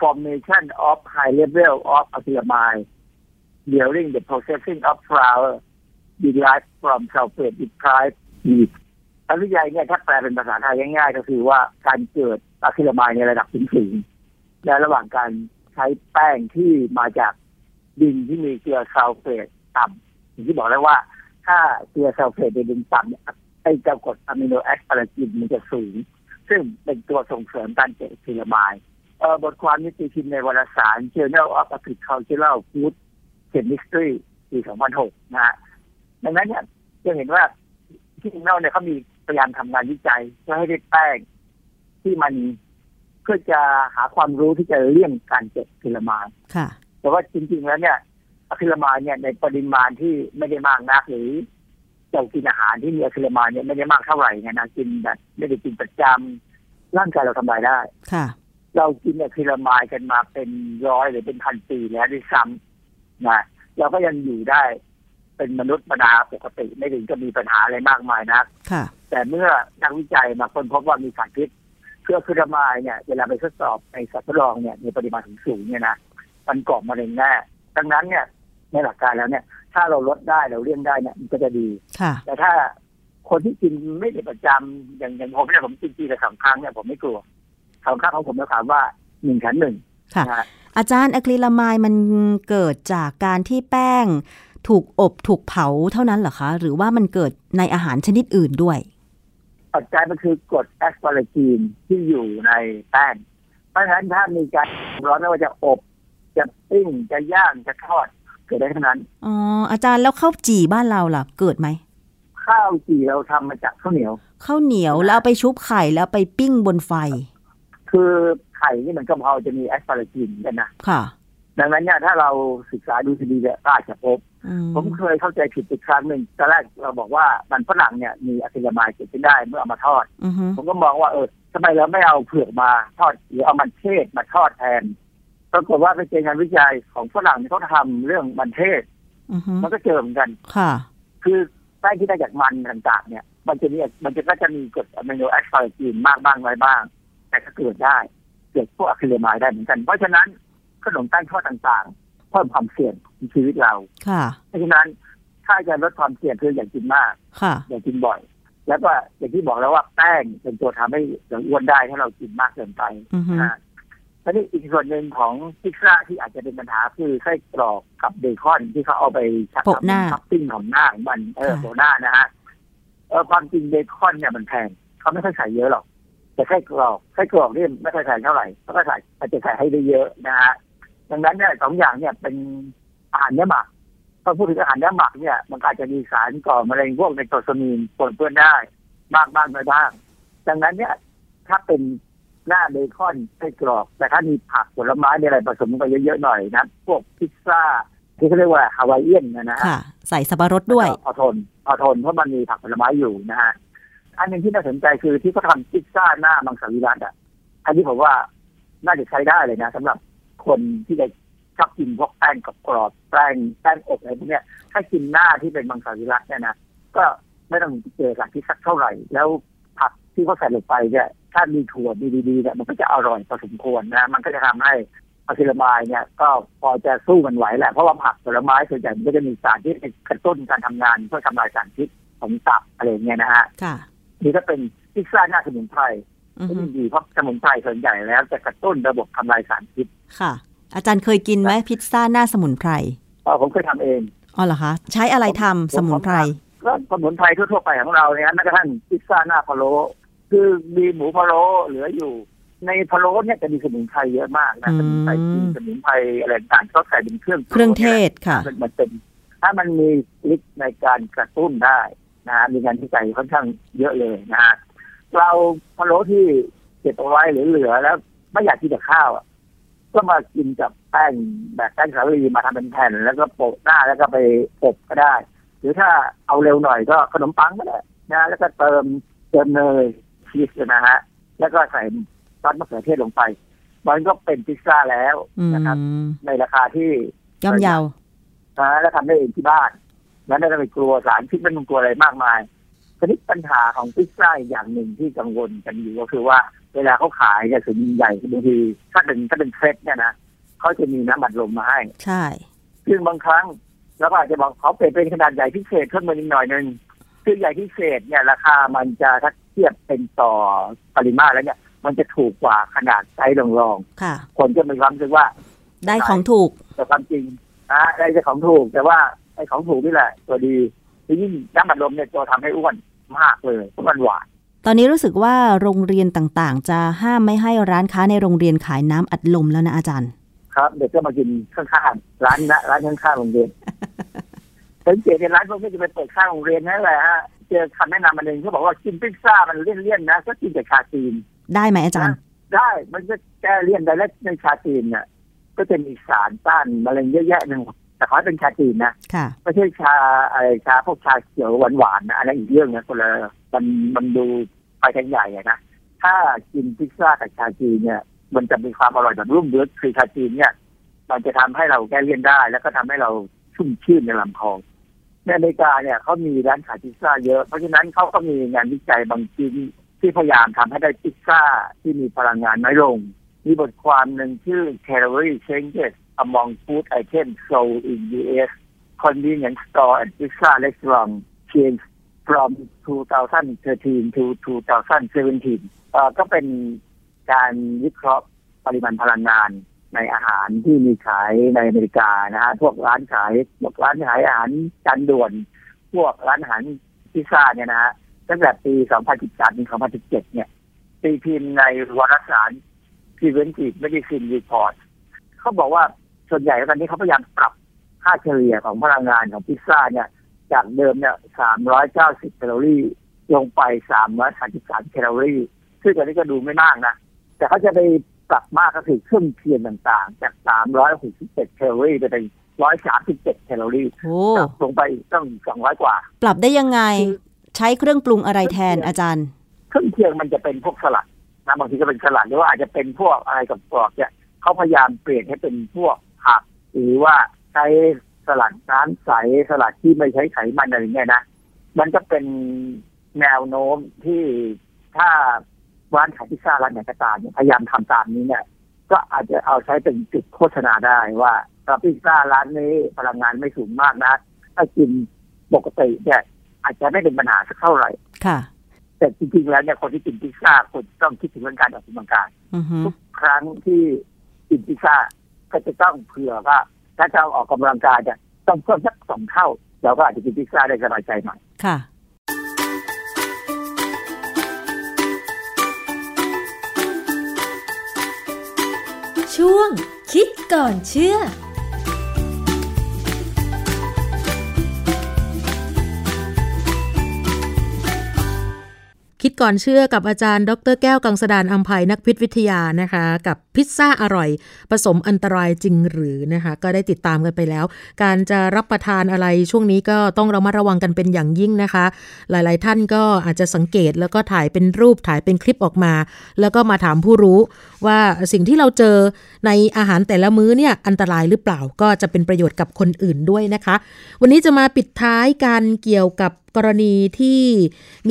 formation of high level of acrylamide during the processing of flour derived from sulfate deprived wheat งานวิจัยเนี่ยถ้าแปลเป็นภาษาไทยง่ายๆ ก็คือว่าการเกิดอะคริลาไมด์ในระดับสูงๆและระหว่างการใช้แป้งที่มาจากดินที่มีเกลือซัลเฟตต่ำอย่างที่บอกแล้วว่า ถ้าเกลือซัลเฟตในดินต่ำเนี่ยไอ้เจ้ากรดอะมิโนแอสปาราจีนมันจะสูง ซึ่งเป็นตัวส่งเสริมการเกิดอะคริลามาย บทความนี้ตีพิมพ์ในวารสาร Journal of Agricultural Food Chemistry ปี 2006 นะฮะดังนั้นเนี่ยจะเห็นว่าที่นอกเนี่ยเขามีพยายามทำงานวิจัยเพื่อให้ได้แป้งที่มันเพื่อจะหาความรู้ที่จะเลี่ยงการเก็บพิลามานค่ะ แต่ว่าจริง ๆ แล้วเนี่ยอะคริลามานเนี่ยในปริมาณที่ไม่ได้มากนักหรือเรากินอาหารที่มีอะคริลามานเนี่ยไม่ได้มากเท่าไหร่เนี่ยนะกินแบบไม่ได้กินประจำร่างกายเราทำลายได้ค่ะ เรากินอะคริลามานกันมาเป็นร้อยหรือเป็นพันปีแล้วด้วยซ้ำนะเราก็ยังอยู่ได้เป็นมนุษย์ธรรมดาปกติไม่ถึงจะมีปัญหาอะไรมากมายนักค่ะ แต่เมื่อนักวิจัยมาค้นพบว่ามีสารพิษเครือคือดามายเนี่ย เวลาไปทดสอบในสัตว์ทดลองเนี่ยในปริมาณสูงเนี่ยนะมันก่อมะเร็งแน่ดังนั้นเนี่ยในหลักการแล้วเนี่ย ถ้าเราลดได้เราเลี่ยงได้เนี่ยมันก็จะดีค่ะแต่ถ้าคนที่กินไม่ได้ประจำอย่างอย่างผมเนี่ยผมกินปีละสองครั้งเนี่ยผมไม่กลัว สองครั้งของผมจะถามว่าหนึ่งขันหนึ่งค่ะนะฮะอาจารย์อะคริลาไมด์มันเกิดจากการที่แป้ง ถูกอบถูกเผาเท่านั้นเหรอคะ หรือว่ามันเกิดในอาหารชนิดอื่นด้วย ปัจจัยมันคือกรดแอสปาราจีนที่อยู่ในแป้ง เพราะฉะนั้นถ้ามีการร้อนไม่ว่าจะอบ จะปิ้งจะย่างจะทอดเกิดได้ทั้งนั้น อ๋ออาจารย์แล้วข้าวจี่บ้านเราล่ะ เกิดไหมข้าวจี่เราทำมาจากข้าวเหนียวข้าวเหนียวแล้วเอาไปชุบไข่แล้วไปปิ้งบนไฟ คือไข่นี่มันก็พอจะมีแอสปาร์กีนเหมือนกันนะค่ะ ดังนั้นเนี่ยถ้าเราศึกษาดูดีๆเนี่ยก็อาจจะพบอืมผมเคยเข้าใจผิดอีกครั้งหนึ่งตอนแรกเราบอกว่ามันฝรั่งเนี่ยมีอะคริลามายเกิดขึ้นได้เมื่อเอามาทอดอือฮึผมก็มองว่าเออทำไมเราไม่เอาเผือกมาทอดหรือเอามันเทศมาทอดแทนปรากฏว่าไปเจองานวิจัยของฝรั่งที่เขาทำเรื่องมันเทศอือฮึมันก็เจอเหมือนกันค่ะ คือแป้งที่ได้จากมันต่างๆเนี่ย มันจะมีมันจะก็จะมีกรดอะมิโน asparagine มากบ้างน้อยบ้าง แต่ก็เกิดได้ เกิดพวก acrylamide ได้เหมือนกัน เพราะฉะนั้นขนมแป้งทอดต่างๆเพิ่มความเสี่ยงในชีวิตเราค่ะเพราะฉะนั้นถ้าจะลดความเสี่ยงคืออย่ากินมากค่ะอย่ากินบ่อย แล้วก็อย่างที่บอกแล้วว่าแป้งเป็นตัวทำให้เราอ้วนได้ถ้าเรากินมากเกินไปอือฮึนะทีนี้อีกส่วนหนึ่งของพิซซ่าที่อาจจะเป็นปัญหาคือไส้กรอกกับเบคอนที่เขาเอาไปชักโปะหน้าท็อปปิ้งของหน้าของมันเออค่ะโปะหน้านะฮะเออความจริงเบคอนเนี่ยมันแพงเขาไม่ค่อยใส่เยอะหรอก แต่ไส้กรอกไส้กรอกนี่ไม่ค่อยใส่เท่าไหร่เขาก็ใส่อาจจะใส่ให้ได้เยอะนะฮะดังนั้นเนี่ยสองอย่างเนี่ยเป็นอาหารเนื้อหมักพอพูดถึงอาหารเนื้อหมักเนี่ยมันก็อาจจะมีสารก่อมะเร็งพวกในโตรซามีนปนเปื้อนได้บ้างบ้างน้อยบ้าง ดังนั้นเนี่ยถ้าเป็นหน้าเบคอนไส้กรอก แต่ถ้ามีผักผลไม้มีอะไรผสมลงไปเยอะๆหน่อยนะพวกพิซซ่าที่เขาเรียกว่าฮาวายเอียนนะนะฮะค่ะใส่สับปะรดด้วยเอาทนเอาทนเพราะมันมีผักผลไม้อยู่นะฮะ อันหนึ่งที่น่าสนใจคือที่เขาทำพิซซ่าหน้ามังสวิรัตอะ อันนี้ผมว่าน่าจะใช้ได้เลยนะสำหรับคนที่จะชอบกินพวกแป้งกับกรอบแป้งแป้งอบอะไรพวกเนี้ยถ้ากินหน้าที่เป็นมังสวิรัตเนี่ยนะก็ไม่ต้องเจอสารพิษสักเท่าไหร่ แล้วผักที่เขาใส่ลงไปเนี่ยถ้ามีถั่วดีๆเนี่ยมันก็จะอร่อยพอสมควรนะมันก็จะทำให้อะคริลามายเนี่ยก็พอจะสู้มันไหวแหละเพราะว่าผักผลไม้ส่วนใหญ่มันก็จะมีสารที่เป็นกระตุ้นการทำงานเพื่อทำลายสารพิษของตับอะไรเงี้ยนะฮะค่ะ นี่ก็เป็นพิซซ่าหน้าสมุนไพรอือที่ฮึดีเพราะสมุนไพรส่วนใหญ่แล้วจะกระตุ้นระบบทำลายสารพิษค่ะ อาจารย์เคยกินไหมพิซซ่าหน้าสมุนไพรเอ่อผมเคยทำเองอ๋อเหรอคะใช้อะไรทำสมุนไพรก็สมุนไพรทั่วๆไปของเราเนี่ยแม้กระทั่งพิซซ่าหน้าพะโล้คือมีหมูพะโล้เหลืออยู่ ในพะโล้เนี่ยจะมีสมุนไพรเยอะมากนะอืมสมุนไพรจีนสมุนไพรอะไรต่างๆก็ใส่เป็นเครื่องเครื่องเทศค่ะมันมันเป็นถ้ามันมีฤทธิ์ในการกระตุ้นได้ นะฮะมีงานวิจัยค่อนข้างเยอะเลยนะฮะเราพะโล้ที่เก็บเอาไว้หรือเหลือแล้วไม่อยากกินกับข้าวอะก็มากินกับแป้งแบบแป้งสาลีมาทำเป็นแผ่น แล้วก็โปะหน้าแล้วก็ไปอบก็ได้ หรือถ้าเอาเร็วหน่อยก็ขนมปังก็ได้นะแล้วก็เติมเติมเนยชีสนะฮะ แล้วก็ใส่ซอสมะเขือเทศลงไป มันก็เป็นพิซซ่าแล้วอืมนะครับ ในราคาที่ย่อมเยาวนะแล้วทำได้เองที่บ้าน แล้วไม่ต้องไปกลัวสารพิษไม่ต้องกลัวอะไรมากมายทีนี้ปัญหาของพิซซ่าอีกอย่างหนึ่งที่กังวลกันอยู่ก็คือว่า เวลาเขาขายเนี่ยถึงใหญ่บางทีถ้าเป็นถ้าเป็นเซตเนี่ยนะเขาจะมีน้ำบัดลมมาให้ ใช่ซึ่งบางครั้งเราก็อาจจะบอกเขาเปลี่ยนเป็นขนาดใหญ่พิเศษเพิ่มมาอีกหน่อยหนึ่งคือใหญ่พิเศษเนี่ยราคามันจะถ้าเทียบเป็นต่อปริมาตรแล้วเนี่ย มันจะถูกกว่าขนาดไซส์รองค่ะๆคนจะมีความรู้สึกว่า ได้ของถูกแต่ความจริงนะได้แต่ของถูกแต่ว่าไอ้ของถูกนี่แหละ ตัวดีทีนี้น้ำบัดลมเนี่ยตัวทำให้อ้วนมากเลยเพราะมันหวานตอนนี้รู้สึกว่าโรงเรียนต่างๆ จะห้ามไม่ให้ร้านค้าในโรงเรียนขายน้ำอัดลมแล้วนะอาจารย์ ครับ เด็กก็มากินข้างๆร้านนะร้านข้างๆโรงเรียนสังเกตในร้านพวกนี้จะไปเปิดข้างโรงเรียนนั่นแหละฮะเจอคำแนะนำมาหนึ่งเขาบอกว่ากินพิซซ่ามันเลี่ยนๆนะก็กินแต่ชาจีนได้ไหมอาจารย์ ได้มันก็แก้เลี่ยนได้แล้วในชาจีนเนี่ยก็จะมีสารต้านมะเร็งเยอะแยะหนึ่ง แต่ขอเป็นชาจีนนะค่ะไม่ใช่ชาอะไรชาพวกชาเขียวหวานๆนะอันนั้นอีกเรื่องนะคนละมันมันดูไปกันใหญ่อะนะถ้ากินพิซซ่ากับชาจีนเนี่ย มันจะมีความอร่อยแบบรุ่มเรื้อคือชาจีนเนี่ย มันจะทำให้เราแก้เลี่ยนได้ แล้วก็ทำให้เราชุ่มชื่นในลำคอในอเมริกาเนี่ยเขามีร้านขายพิซซ่าเยอะ เพราะฉะนั้นเขาก็มีงานวิจัยบางชิ้นที่พยายามทำให้ได้พิซซ่าที่มีพลังงานน้อยลง มีบทความหนึ่งชื่อ Calorie Changes Among Food Items Sold in U.S. Convenience Store and Pizza Restaurant Chains from 2013 to 2017 เอ่อก็เป็นการวิเคราะห์ปริมาณพลังงานในอาหารที่มีขายในอเมริกานะฮะพวกร้านขายพวกร้านขายอาหารจานด่วน พวกร้านอาหารพิซซ่าเนี่ยนะฮะตั้งแต่ปี 2013ถึง2017 เนี่ยตีพิมพ์ในวารสาร Preventive Medicine Report เขาบอกว่า ส่วนใหญ่ตอนนี้เขาพยายามปรับค่าเฉลี่ยของพลังงานของพิซซ่าเนี่ย จากเดิมเนี่ย390แคลอรี่ ลงไป333แคลอรี่ ซึ่งตอนนี้ก็ดูไม่มากนะ แต่เขาจะไปปรับมากก็คือเครื่องเคียงต่างๆ จาก367แคลอรี่ไปเป็น137แคลอรี่โอ้ปรับลงไปต้อง200กว่า ปรับได้ยังไง ใช้เครื่องปรุงอะไรแทนอาจารย์ เครื่องเคียงมันจะเป็นพวกสลัดนะบางทีก็เป็นสลัดหรือว่าอาจจะเป็นพวกอะไรกับกรอบเนี่ยเขาพยายามเปลี่ยนให้เป็นพวก ผัก หรือว่าใช้สลัดน้ำใสสลัดที่ไม่ใช้ไขมันอะไรเงี้ยนะมันก็เป็นแนวโน้มที่ถ้าร้านขายพิซซ่าร้านไหนก็ตามเนี่ยพยายามทำตามนี้เนี่ย ก็อาจจะเอาใช้เป็นจุดโฆษณาได้ว่าพิซซ่าร้านนี้พลังงานไม่สูงมากนะถ้ากินปกติเนี่ยอาจจะไม่เป็นปัญหาสักเท่าไหร่ ค่ะ แต่จริงๆแล้วเนี่ยคนที่กินพิซซ่าควรต้องคิดถึงเรื่องการออกกำลังกายอือฮึทุกครั้งที่กินพิซซ่า ก็จะต้องเผื่อว่าถ้าจะออกกำลังกายเนี่ยต้องเพิ่มสักสองเท่าเราก็อาจจะกินพิซซ่าได้สบายใจหน่อยค่ะช่วงคิดก่อนเชื่อ คิดก่อนเชื่อกับอาจารย์ ดรแก้วกังสดานอัมภัยนักพิษวิทยานะคะ กับพิซซ่าอร่อย ผสมอันตรายจริงหรือนะคะก็ได้ติดตามกันไปแล้ว การจะรับประทานอะไรช่วงนี้ก็ต้องระมัดระวังกันเป็นอย่างยิ่งนะคะ หลายๆ ท่านก็อาจจะสังเกตแล้วก็ถ่ายเป็นรูปถ่ายเป็นคลิปออกมา แล้วก็มาถามผู้รู้ว่าสิ่งที่เราเจอในอาหารแต่ละมื้อเนี่ยอันตรายหรือเปล่าก็จะเป็นประโยชน์กับคนอื่นด้วยนะคะ วันนี้จะมาปิดท้ายการเกี่ยวกับกรณีที่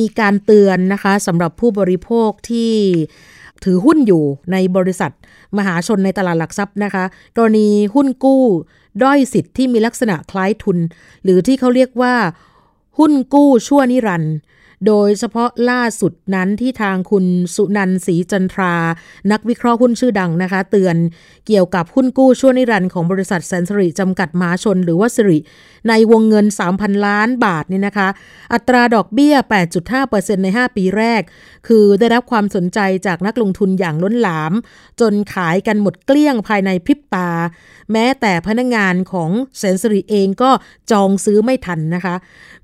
มีการเตือนนะคะสำหรับผู้บริโภคที่ ถือหุ้นอยู่ในบริษัท มหาชนในตลาดหลักทรัพย์นะคะ กรณีหุ้นกู้ด้อยสิทธิ์ที่มีลักษณะคล้ายทุน หรือที่เขาเรียกว่า หุ้นกู้ชั่วนิรันด์ โดยเฉพาะล่าสุดนั้นที่ทางคุณสุนันท์ศรีจันทรา นักวิเคราะห์หุ้นชื่อดังนะคะ เตือนเกี่ยวกับหุ้นกู้ชั่วนิรันดร์ของบริษัทแสนสิริจำกัดมหาชนหรือว่าสิริ ในวงเงิน 3,000 ล้านบาทนี่นะคะ อัตราดอกเบี้ย 8.5%ใน 5 ปีแรก คือได้รับความสนใจจากนักลงทุนอย่างล้นหลาม จนขายกันหมดเกลี้ยงภายในพริบตา แม้แต่พนักงงานของแสนสิริเองก็จองซื้อไม่ทันนะคะ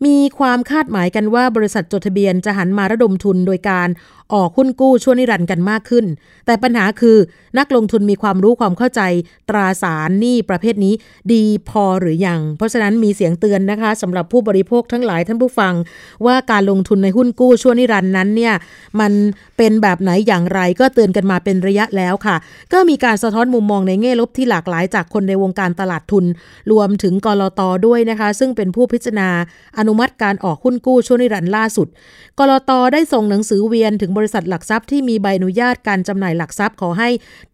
มีความคาดหมายกันว่าบริษัทจดทะเบียนจะหันมาระดมทุนโดยการออกหุ้นกู้ช่วนิรันดร์กันมากขึ้น แต่ปัญหาคือนักลงทุนมีความรู้ความเข้าใจตราสารหนี้ประเภทนี้ดีพอหรือยัง เพราะฉะนั้นมีเสียงเตือนนะคะสำหรับผู้บริโภคทั้งหลายท่านผู้ฟัง ว่าการลงทุนในหุ้นกู้ชั่วนิรันดร์นั้นเนี่ยมันเป็นแบบไหนอย่างไรก็เตือนกันมาเป็นระยะแล้วค่ะ ก็มีการสะท้อนมุมมองในแง่ลบที่หลากหลายจากคนในวงการตลาดทุน รวมถึงก.ล.ต. ด้วยนะคะ ซึ่งเป็นผู้พิจารณาอนุมัติการออกหุ้นกู้ชั่วนิรันดร์ล่าสุด ก.ล.ต. ได้ส่งหนังสือเวียนถึงบริษัทหลักทรัพย์ที่มีใบอนุญาตการจำหน่ายหลักทรัพย์ขอให้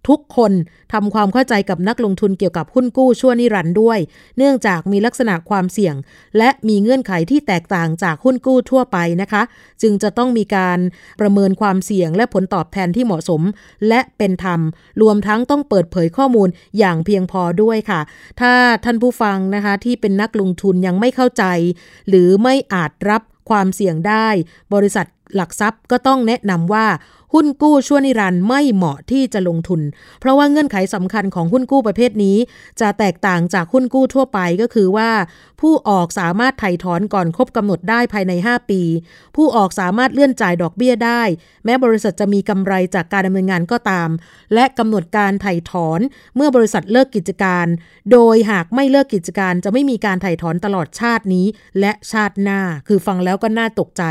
ทุกคนทำความเข้าใจกับนักลงทุนเกี่ยวกับหุ้นกู้ชั่วนิรันดร์ด้วย เนื่องจากมีลักษณะความเสี่ยง และมีเงื่อนไขที่แตกต่างจากหุ้นกู้ทั่วไปนะคะ จึงจะต้องมีการประเมินความเสี่ยงและผลตอบแทนที่เหมาะสม และเป็นธรรม รวมทั้งต้องเปิดเผยข้อมูลอย่างเพียงพอด้วยค่ะ ถ้าท่านผู้ฟังนะคะที่เป็นนักลงทุนยังไม่เข้าใจ หรือไม่อาจรับความเสี่ยงได้ บริษัท หลักทรัพย์ก็ต้องแนะนำว่า หุ้นกู้ชั่วนิรันด์ไม่เหมาะที่จะลงทุน เพราะว่าเงื่อนไขสำคัญของหุ้นกู้ประเภทนี้ จะแตกต่างจากหุ้นกู้ทั่วไปก็คือว่า ผู้ออกสามารถไถ่ถอนก่อนครบกำหนดได้ภายใน 5 ปี ผู้ออกสามารถเลื่อนจ่ายดอกเบี้ยได้ แม้บริษัทจะมีกำไรจากการดำเนินงานก็ตาม และกำหนดการไถ่ถอนเมื่อบริษัทเลิกกิจการ โดยหากไม่เลิกกิจการจะไม่มีการไถ่ถอนตลอดชาตินี้ และชาติหน้า คือฟังแล้วก็น่าตกใจ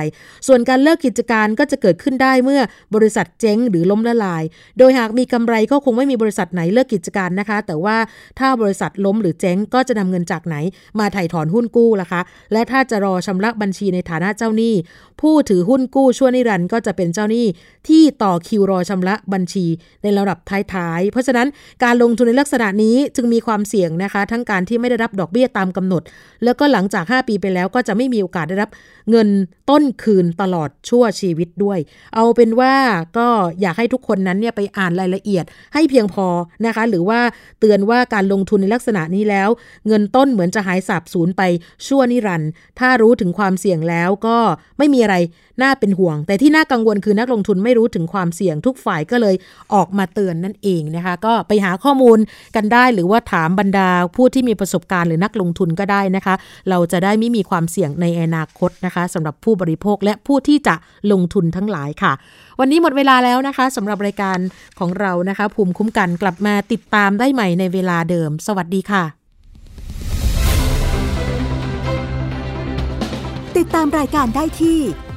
ส่วนการเลิกกิจการก็จะเกิดขึ้นได้เมื่อบริษัทเจ๊งหรือล้มละลาย โดยหากมีกำไรก็คงไม่มีบริษัทไหนเลิกกิจการนะคะ แต่ว่าถ้าบริษัทล้มหรือเจ๊งก็จะนำเงินจากไหน มาถ่ายถอนหุ้นกู้ล่ะคะ และถ้าจะรอชำระบัญชีในฐานะเจ้าหนี้ ผู้ถือหุ้นกู้ชั่วนิรันด์ก็จะเป็นเจ้าหนี้ที่ต่อคิวรอชำระบัญชีในระดับท้ายๆ เพราะฉะนั้นการลงทุนในลักษณะนี้จึงมีความเสี่ยงนะคะ ทั้งการที่ไม่ได้รับดอกเบี้ยตามกำหนด แล้วก็หลังจาก 5 ปีไปแล้วก็จะไม่มีโอกาสได้รับเงินต้นคืนตลอดชั่วชีวิตด้วย เอาเป็นว่าก็อยากให้ทุกคนนั้นเนี่ยไปอ่านรายละเอียดให้เพียงพอนะคะ หรือว่าเตือนว่าการลงทุนในลักษณะนี้แล้ว เงินต้นเหมือนจะหายสาบสูญไปชั่วนิรันด์ถ้ารู้ถึงความเสี่ยงแล้วก็ไม่มีอะไร น่าเป็นห่วง แต่ที่น่ากังวลคือนักลงทุนไม่รู้ถึงความเสี่ยงทุกฝ่ายก็เลยออกมาเตือนนั่นเองนะคะ ก็ไปหาข้อมูลกันได้หรือว่าถามบรรดาผู้ที่มีประสบการณ์หรือนักลงทุนก็ได้นะคะ เราจะได้ไม่มีความเสี่ยงในอนาคตนะคะสำหรับผู้บริโภคและผู้ที่จะลงทุนทั้งหลายค่ะ วันนี้หมดเวลาแล้วนะคะสำหรับรายการของเรานะคะ ภูมิคุ้มกันกลับมาติดตามได้ใหม่ในเวลาเดิม สวัสดีค่ะ ติดตามรายการได้ที่